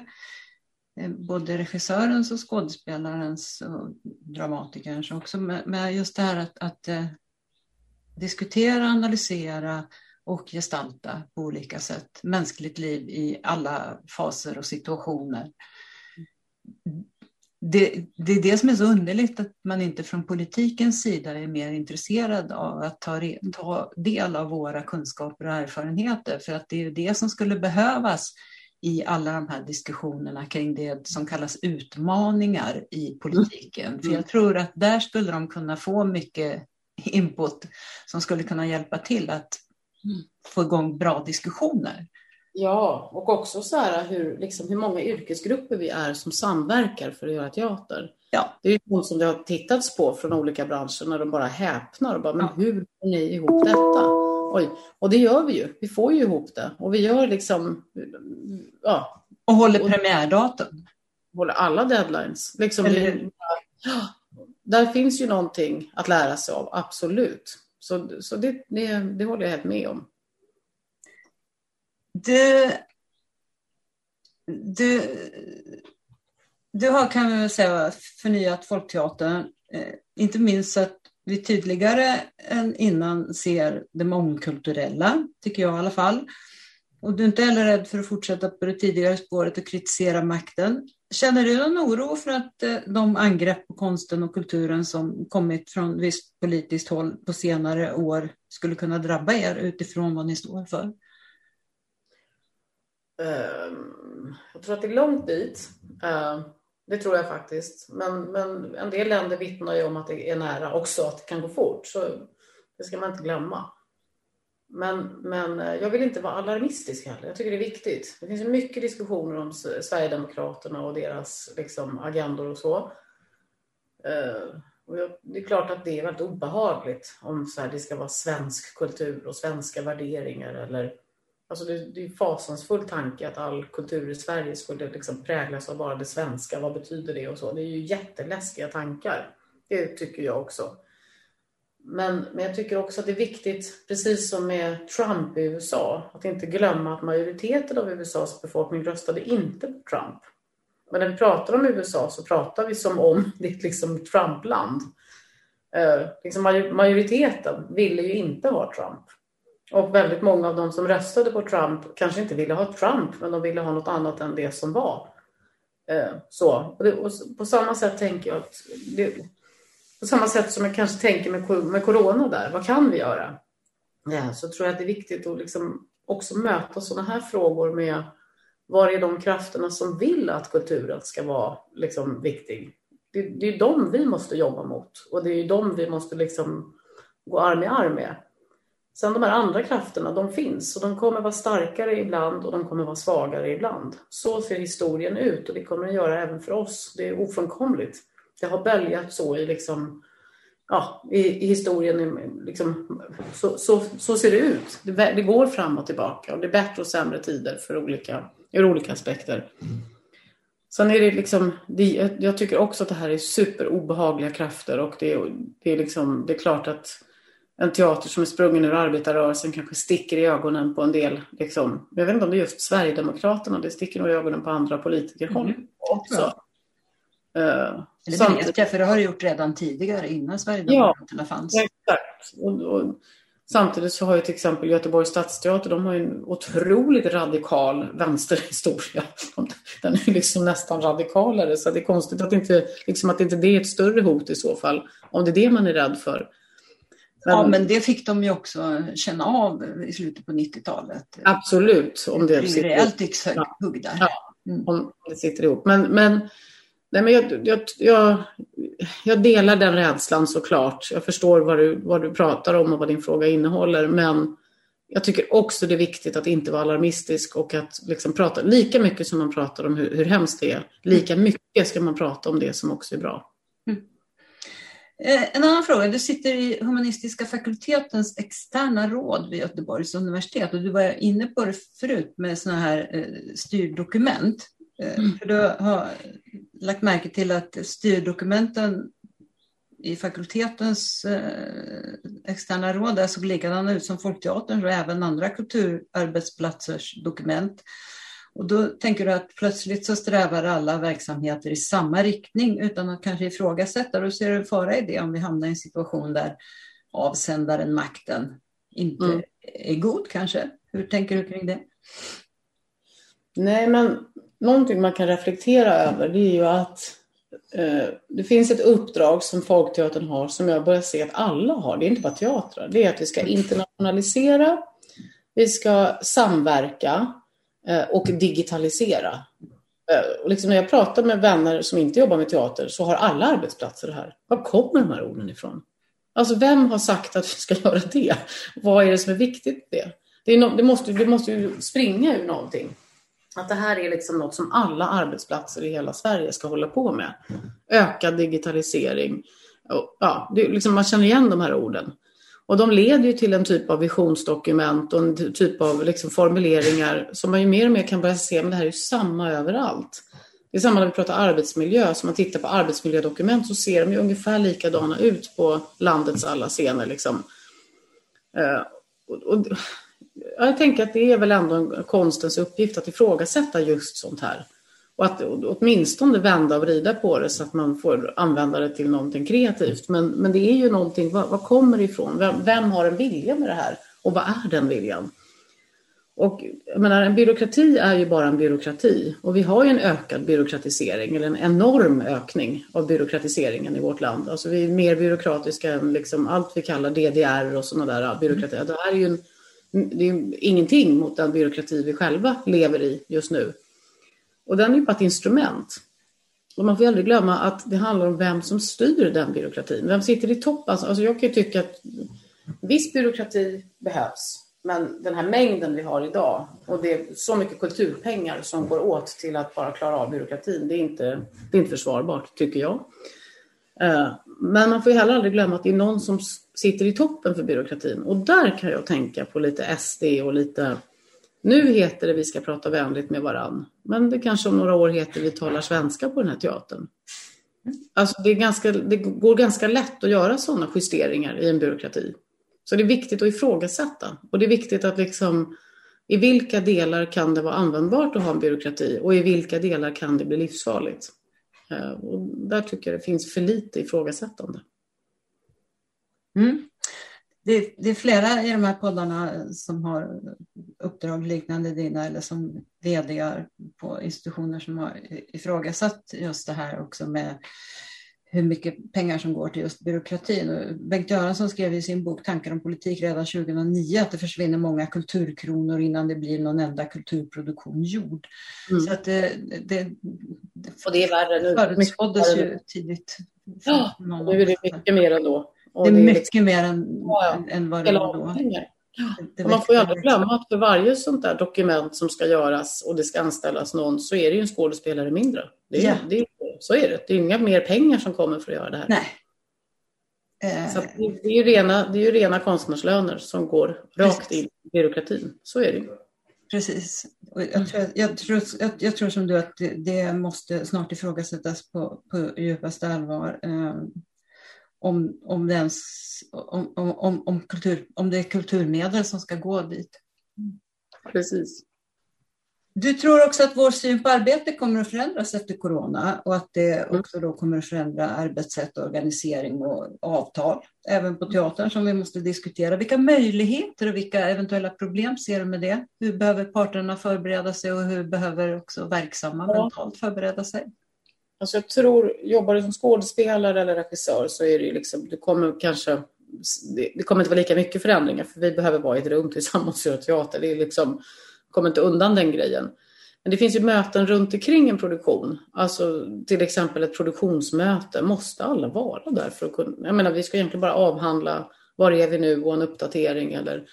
eh, både regissörens och skådespelarens och dramatikerns också, med, med just det här att, att eh, diskutera, analysera och gestalta på olika sätt mänskligt liv i alla faser och situationer det, det, är det som är så underligt att man inte från politikens sida är mer intresserad av att ta, ta del av våra kunskaper och erfarenheter. För att det är det som skulle behövas i alla de här diskussionerna kring det som kallas utmaningar i politiken. Mm. För jag tror att där skulle de kunna få mycket input som skulle kunna hjälpa till att mm. få igång bra diskussioner. Ja, och också så här hur, liksom, hur många yrkesgrupper vi är som samverkar för att göra teater. Ja. Det är ju något som det har tittats på från olika branscher när de bara häpnar och bara, men hur får ni ihop detta? Oj, och det gör vi ju. Vi får ju ihop det och vi gör liksom, ja. Och håller premiärdatum. Håller alla deadlines. Liksom, Eller... där finns ju någonting att lära sig av, absolut. Så, så det, det, det håller jag helt med om. Du, du, du har kan vi väl säga förnyat Folkteatern, eh, inte minst så att vi tydligare än innan ser det mångkulturella, tycker jag i alla fall. Och du är inte heller rädd för att fortsätta på det tidigare spåret och kritisera makten. Känner du någon oro för att eh, de angrepp på konsten och kulturen som kommit från visst politiskt håll på senare år skulle kunna drabba er utifrån vad ni står för? Ehm, jag tror att det är långt dit. Ehm, det tror jag faktiskt. Men, men en del länder vittnar ju om att det är nära också, att det kan gå fort. Så det ska man inte glömma. Men, men eh, jag vill inte vara alarmistisk heller. Jag tycker det är viktigt. Det finns mycket diskussioner om Sverigedemokraterna och deras liksom, agendor och så. Ehm, och det är klart att det är väldigt obehagligt om så här, det ska vara svensk kultur och svenska värderingar eller Alltså det, det är en fasansfull tanke att all kultur i Sverige skulle liksom präglas av bara det svenska. Vad betyder det och så? Det är ju jätteläskiga tankar. Det tycker jag också. Men, men jag tycker också att det är viktigt, precis som med Trump i USA, att inte glömma att majoriteten av USAs befolkning röstade inte på Trump. Men när vi pratar om USA så pratar vi som om det är ett liksom Trumpland. Eh, liksom majoriteten ville ju inte ha Trump. Och väldigt många av de som röstade på Trump kanske inte ville ha Trump, men de ville ha något annat än det som var. Eh, så. Och, det, och på samma sätt tänker jag att det, på samma sätt som jag kanske tänker med, med corona där, vad kan vi göra? Ja, så tror jag att det är viktigt att liksom också möta sådana här frågor med var är de krafterna som vill att kulturen ska vara liksom viktig? Det, det är de vi måste jobba mot och det är de vi måste liksom gå arm i arm med. Sen de här andra krafterna, de finns och de kommer vara starkare ibland och de kommer vara svagare ibland. Så ser historien ut och det kommer den göra även för oss. Det är ofrånkomligt. Det har böljat så i, liksom, ja, i, i historien. Liksom, så, så, så, ser det ut. Det, det, går fram och tillbaka och det är bättre och sämre tider för olika, ur olika aspekter. Sen är det liksom, det, jag tycker också att det här är superobehagliga krafter och det, det, är liksom, det är klart att en teater som är sprungen ur arbetarrörelsen kanske sticker i ögonen på en del. Liksom. Jag vet inte om det är just Sverigedemokraterna, det sticker nog i ögonen på andra politiker mm. också. Uh, det vet jag, för det har det gjort redan tidigare innan Sverigedemokraterna ja, fanns. Exakt. Och, och, samtidigt så har ju till exempel Göteborgs stadsteater, de har ju en otroligt radikal vänsterhistoria. Den är liksom nästan radikalare, så det är konstigt att inte, liksom att inte det är ett större hot i så fall, om det är det man är rädd för. Men, ja, men det fick de ju också känna av i slutet på 90-talet. Absolut. Om det, det blir rejält yxhugg där. Ja, mm. om det sitter ihop. Men, men, nej, men jag, jag, jag, jag, delar den rädslan såklart. Jag förstår vad du, vad du pratar om och vad din fråga innehåller. Men jag tycker också det är viktigt att inte vara alarmistisk och att liksom prata lika mycket som man pratar om hur, hur hemskt det är. Lika mycket ska man prata om det som också är bra. Mm. Eh, en annan fråga. Du sitter i humanistiska fakultetens externa råd vid Göteborgs universitet och du var inne på det förut med sådana här eh, styrdokument. Eh, mm. För du har lagt märke till att styrdokumenten i fakultetens externa råd såg likadana ut som Folkteaterns och även andra kulturarbetsplatsers dokument. Och då tänker du att plötsligt så strävar alla verksamheter i samma riktning utan att kanske ifrågasätta. Då ser du en fara i det om vi hamnar i en situation där avsändaren, makten, inte mm. är god kanske. Hur tänker du kring det? Nej, men någonting man kan reflektera över det är ju att eh, det finns ett uppdrag som Folkteatern har som jag börjar se att alla har. Det är inte bara teatrar. Det är att vi ska internationalisera, vi ska samverka och digitalisera. Eh, och liksom när jag pratar med vänner som inte jobbar med teater så har alla arbetsplatser det här. Var kommer de här orden ifrån? Alltså vem har sagt att vi ska göra det? Vad är det som är viktigt med det? Det, no det, måste, det måste ju springa ur någonting. Att det här är liksom något som alla arbetsplatser i hela Sverige ska hålla på med. Ökad digitalisering. Och, ja, liksom man känner igen de här orden. Och de leder ju till en typ av visionsdokument och en typ av liksom formuleringar som man ju mer och mer kan börja se, men det här är ju samma överallt. Det är samma när vi pratar arbetsmiljö, så man tittar på arbetsmiljödokument så ser de ju ungefär likadana ut på landets alla scener. Liksom. Eh, och, och, jag tänker att det är väl ändå konstens uppgift att ifrågasätta just sånt här. Och att åtminstone vända och vrida på det så att man får använda det till någonting kreativt. Men, men det är ju någonting, vad, vad kommer det ifrån? Vem, vem, har en vilja med det här? Och vad är den viljan? Och jag menar, en byråkrati är ju bara en byråkrati. Och vi har ju en ökad byråkratisering, eller en enorm ökning av byråkratiseringen i vårt land. Alltså vi är mer byråkratiska än liksom allt vi kallar DDR och sådana där byråkratier. Det här är ju en, det är ingenting mot den byråkrati vi själva lever i just nu. Och den är ju bara ett instrument. Och man får aldrig glömma att det handlar om vem som styr den byråkratin. Vem sitter i toppen? Alltså, alltså, jag kan ju tycka att viss byråkrati behövs. Men den här mängden vi har idag och det är så mycket kulturpengar som går åt till att bara klara av byråkratin. Det är inte, det är inte försvarbart, tycker jag. Eh, men man får ju heller aldrig glömma att det är någon som sitter i toppen för byråkratin. Och där kan jag tänka på lite SD och lite nu heter det Vi ska prata vänligt med varann. Men det kanske om några år heter Vi talar svenska på den här teatern. Alltså det, är ganska, det går ganska lätt att göra sådana justeringar i en byråkrati. Så det är viktigt att ifrågasätta. Och det är viktigt att liksom i vilka delar kan det vara användbart att ha en byråkrati och i vilka delar kan det bli livsfarligt. Eh, och där tycker jag det finns för lite ifrågasättande. Mm det, det, är flera i de här poddarna som har uppdrag liknande dina eller som vd på institutioner som har ifrågasatt just det här också med hur mycket pengar som går till just byråkratin. Bengt Göransson skrev i sin bok Tankar om politik redan 2009 att det försvinner många kulturkronor innan det blir någon enda kulturproduktion gjord. Mm. Så att det, det, det, och det är värre nu. Förutspåddes ju tidigt. Ja, nu är det mycket mer ändå. Och det är mycket liksom, mer än, ja, än vad det var då. Ja. man får ju aldrig glömma att för varje sånt där dokument som ska göras och det ska anställas någon så är det ju en skådespelare mindre. Det är, ja. det är, så är det. Det är inga mer pengar som kommer för att göra det här. Nej. Så det, är ju rena, det är ju rena konstnärslöner som går rakt in i byråkratin. Så är det ju. Precis. Jag, tror, jag, tror, jag, tror som du att det, det måste snart ifrågasättas på, på djupaste allvar. Om, om, det ens, om, om, om, kultur, om det är kulturmedel som ska gå dit. Precis. Du tror också att vår syn på arbete kommer att förändras efter corona och att det mm. också då kommer att förändra arbetssätt, organisering och avtal, även på teatern som vi måste diskutera. Vilka möjligheter och vilka eventuella problem ser du med det? Hur behöver parterna förbereda sig och hur behöver också verksamma ja. mentalt förbereda sig? Alltså jag tror, jobbar du som skådespelare eller regissör så är det ju liksom, du kommer kanske det kommer inte vara lika mycket förändringar för vi behöver vara i ett rum tillsammans och göra teater. Det är liksom, kommer inte undan den grejen. Men det finns ju möten runt omkring en produktion. Alltså till exempel ett produktionsmöte. Måste alla vara där för att kunna... Jag menar, vi ska egentligen bara avhandla var är vi nu och en uppdatering eller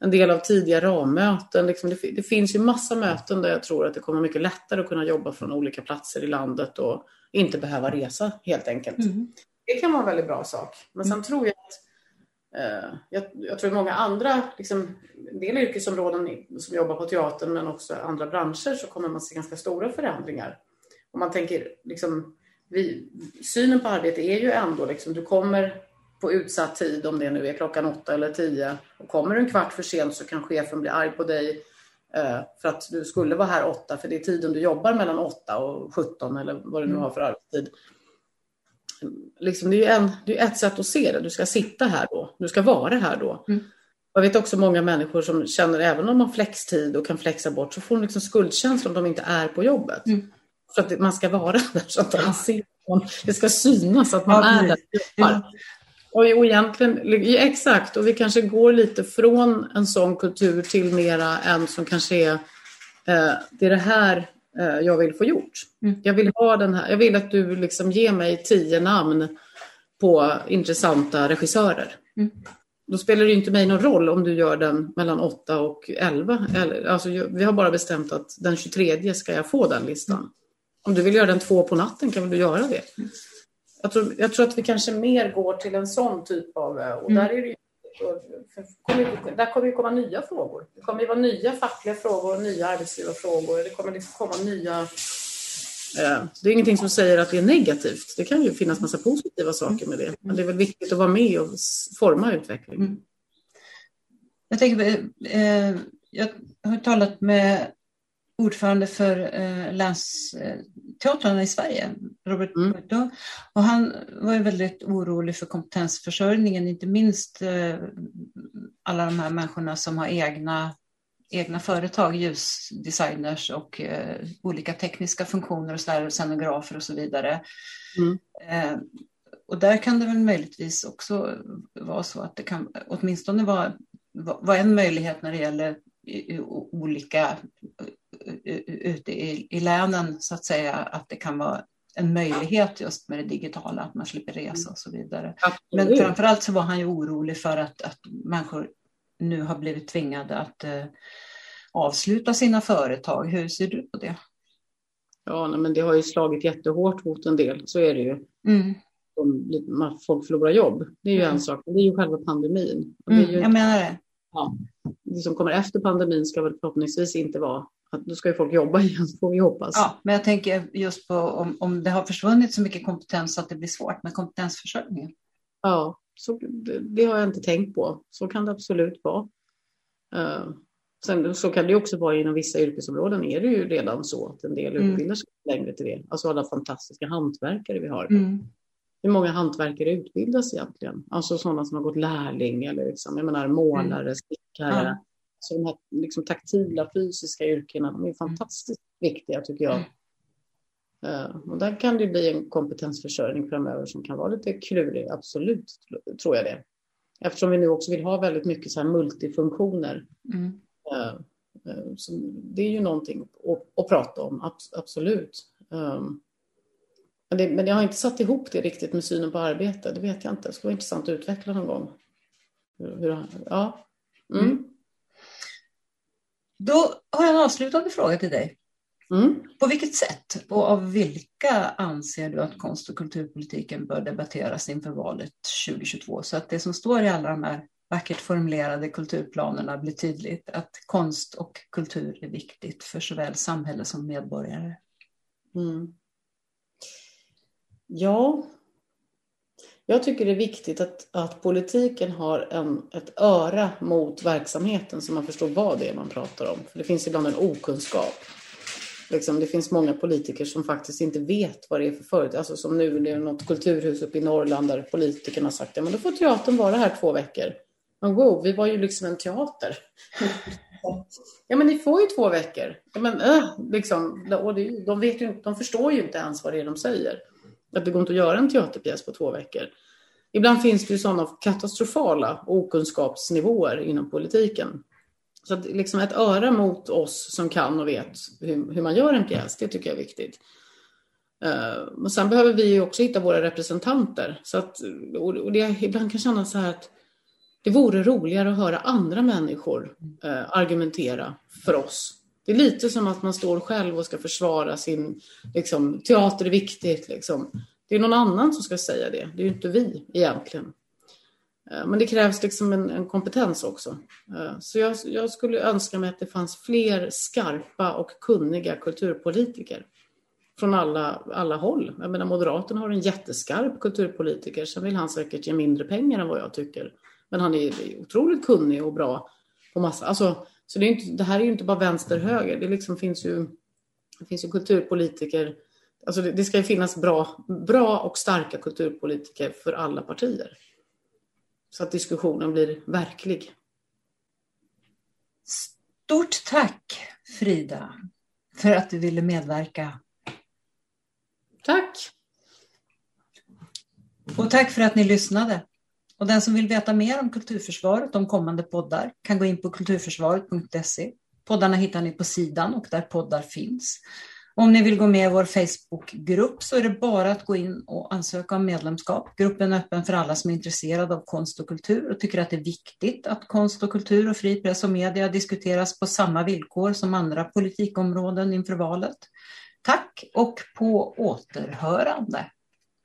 en del av tidiga rammöten. Liksom det, det, finns ju massa möten där jag tror att det kommer mycket lättare att kunna jobba från olika platser i landet och inte behöva resa helt enkelt. Mm. Det kan vara en väldigt bra sak. Men sen mm. tror jag att Eh, jag, jag tror många andra, liksom, en del yrkesområden som jobbar på teatern men också andra branscher så kommer man se ganska stora förändringar. Om man tänker, liksom, vi, synen på arbete är ju ändå liksom, du kommer på utsatt tid, om det nu är klockan åtta eller tio. Och kommer du en kvart för sent så kan chefen bli arg på dig eh, för att du skulle vara här åtta, för det är tiden du jobbar mellan åtta och sjutton eller vad du nu har för arbetstid liksom, det är en, det är ett sätt att se det. Du ska sitta här då. Du ska vara här då. Mm. Jag vet också många människor som känner, även om har flextid och kan flexa bort, så får de liksom skuldkänsla om de inte är på jobbet. Mm. För att man ska vara där så att de ser. Det ska synas att man ja, är där. Och, och egentligen, exakt, och vi kanske går lite från en sån kultur till mera en som kanske är, eh, det är det här Eh, jag vill få gjort. Mm. Jag vill ha den här, jag vill att du liksom ger mig tio namn på intressanta regissörer. Mm. Då spelar det inte mig någon roll om du gör den mellan 8 och 11. Eller, alltså, vi har bara bestämt att den 23 ska jag få den listan. Mm. Om du vill göra den två på natten kan väl du göra det. Mm. Jag tror, jag tror att vi kanske mer går till en sån typ av... Eh, och där är det ju där kommer det komma nya frågor. Det kommer att vara nya fackliga frågor, nya arbetsgivarfrågor. Det kommer liksom komma nya... Eh, det är ingenting som säger att det är negativt. Det kan ju finnas massa positiva saker med det. Men det är väl viktigt att vara med och forma utvecklingen. Mm. Jag, tänker, eh, jag har talat med ordförande för eh, länsteatrarna i Sverige, Robert mm. Och han var ju väldigt orolig för kompetensförsörjningen, inte minst eh, alla de här människorna som har egna, egna företag, ljusdesigners och eh, olika tekniska funktioner och så scenografer och så vidare. Mm. Eh, och där kan det väl möjligtvis också vara så att det kan åtminstone vara, vara en möjlighet när det gäller olika ute i, i länen så att säga att det kan vara en möjlighet just med det digitala, att man slipper resa och så vidare. Absolut. Men framförallt så var han ju orolig för att, att människor nu har blivit tvingade att eh, avsluta sina företag. Hur ser du på det? Ja, men det har ju slagit jättehårt mot en del, så är det ju. Mm. Folk förlorar jobb, det är ju mm. en sak, det är ju själva pandemin. Mm, ju, jag menar det. Ja, det som kommer efter pandemin ska väl förhoppningsvis inte vara att då ska ju folk jobba igen, får vi hoppas. Ja, men jag tänker just på om, om det har försvunnit så mycket kompetens att det blir svårt med kompetensförsörjningen. Ja, så, det, det har jag inte tänkt på. Så kan det absolut vara. Uh, sen så kan det också vara inom vissa yrkesområden är det ju redan så att en del mm. utbildar sig längre till det. Alltså alla fantastiska hantverkare vi har. Mm. Hur många hantverkare utbildas egentligen? Alltså sådana som har gått lärling eller liksom, jag menar målare, mm. snickare. Ja. Så de här liksom, taktila, fysiska yrkena, de är fantastiskt mm. viktiga tycker jag. Uh, och där kan det bli en kompetensförsörjning framöver som kan vara lite klurig, absolut, tror jag det. Eftersom vi nu också vill ha väldigt mycket så här multifunktioner. Mm. Uh, uh, så det är ju någonting att, att prata om, ab absolut. Um, men, det, men jag har inte satt ihop det riktigt med synen på arbete, det vet jag inte. Det skulle vara intressant att utveckla någon gång. Hur, ja. Mm. Mm. Då har jag en avslutande fråga till dig. Mm. På vilket sätt och av vilka anser du att konst och kulturpolitiken bör debatteras inför valet 2022? Så att det som står i alla de här vackert formulerade kulturplanerna blir tydligt att konst och kultur är viktigt för såväl samhälle som medborgare. Mm. Ja, jag tycker det är viktigt att, att politiken har en, ett öra mot verksamheten så man förstår vad det är man pratar om. För det finns ibland en okunskap. Liksom, det finns många politiker som faktiskt inte vet vad det är för företag. Alltså som nu, det är något kulturhus uppe i Norrland där politikerna har sagt ja men då får teatern vara här två veckor. Men wow, vi var ju liksom en teater. ja men ni får ju två veckor. Ja, men, äh, liksom, och det, de, vet ju, de förstår ju inte ens vad det är de säger. Att det går inte att göra en teaterpjäs på två veckor. Ibland finns det ju sådana katastrofala okunskapsnivåer inom politiken. Så att liksom ett öra mot oss som kan och vet hur, hur man gör en pjäs, det tycker jag är viktigt. Uh, och sen behöver vi ju också hitta våra representanter. Så att, och det, ibland kan kännas så här att det vore roligare att höra andra människor uh, argumentera för oss. Det är lite som att man står själv och ska försvara sin, liksom, teater är viktigt. Liksom. Det är någon annan som ska säga det, det är ju inte vi egentligen. Eh, men det krävs liksom en, en kompetens också. Eh, så jag, jag, skulle önska mig att det fanns fler skarpa och kunniga kulturpolitiker från alla, alla håll. Jag menar, Moderaterna har en jätteskarp kulturpolitiker, sen vill han säkert ge mindre pengar än vad jag tycker. Men han är otroligt kunnig och bra på massa. Alltså, så det, är inte, det här är ju inte bara vänster-höger, det liksom finns ju, det finns ju kulturpolitiker Alltså det, det ska finnas bra, bra och starka kulturpolitiker för alla partier. Så att diskussionen blir verklig. Stort tack Frida för att du ville medverka. Tack. Och tack för att ni lyssnade. Och den som vill veta mer om Kulturförsvaret, om kommande poddar, kan gå in på kulturförsvaret.se. Poddarna hittar ni på sidan och där poddar finns. Om ni vill gå med i vår Facebookgrupp så är det bara att gå in och ansöka om medlemskap. Gruppen är öppen för alla som är intresserade av konst och kultur och tycker att det är viktigt att konst och kultur och fri press och media diskuteras på samma villkor som andra politikområden inför valet. Tack och på återhörande.